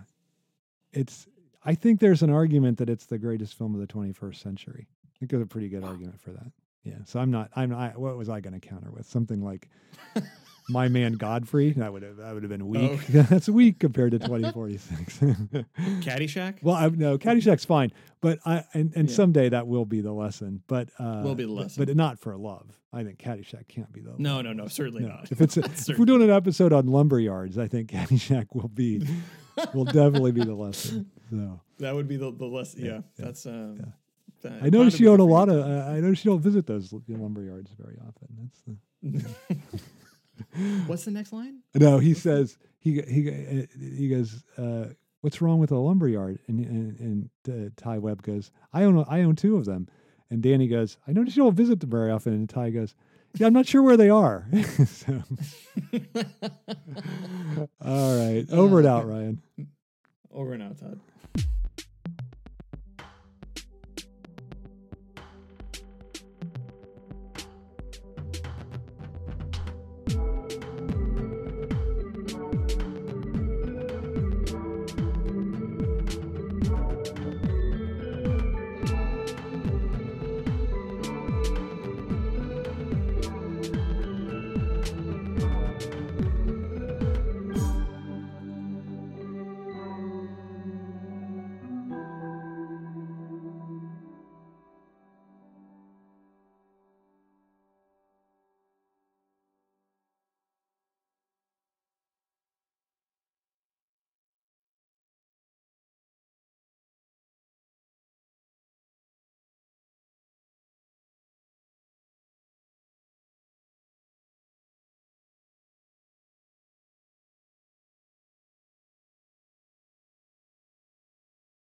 it's I think there's an argument that it's the greatest film of the 21st century. I think there's a pretty good Wow. argument for that. Yeah. So I'm not I'm not what was I going to counter with? Something like My Man Godfrey, that would have that would have been weak. Oh. That's weak compared to 2046. Caddyshack Well, I, no, Caddyshack's fine, but I and, and Yeah. someday that will be the lesson. But uh, Will be the but- lesson. but, not for love. I think Caddyshack can't be the No, no, no, certainly no. not. If it's a, if we're doing an episode on lumber yards, I think Caddyshack will be will definitely be the lesson. So that would be the, the lesson. Yeah, Yeah, that's. Um, yeah. that- I part you own a lot of. Uh, I noticed you don't visit those lumber yards very often. That's the What's the next line? no. He says he he uh, he goes. Uh, What's wrong with a lumber yard? And and, and uh, Ty Webb goes, I own I own two of them. And Danny goes, I notice you don't visit them very often. And Ty goes, Yeah, I'm not sure where they are. so, all right, over and out, Ryan. Over and out, Todd.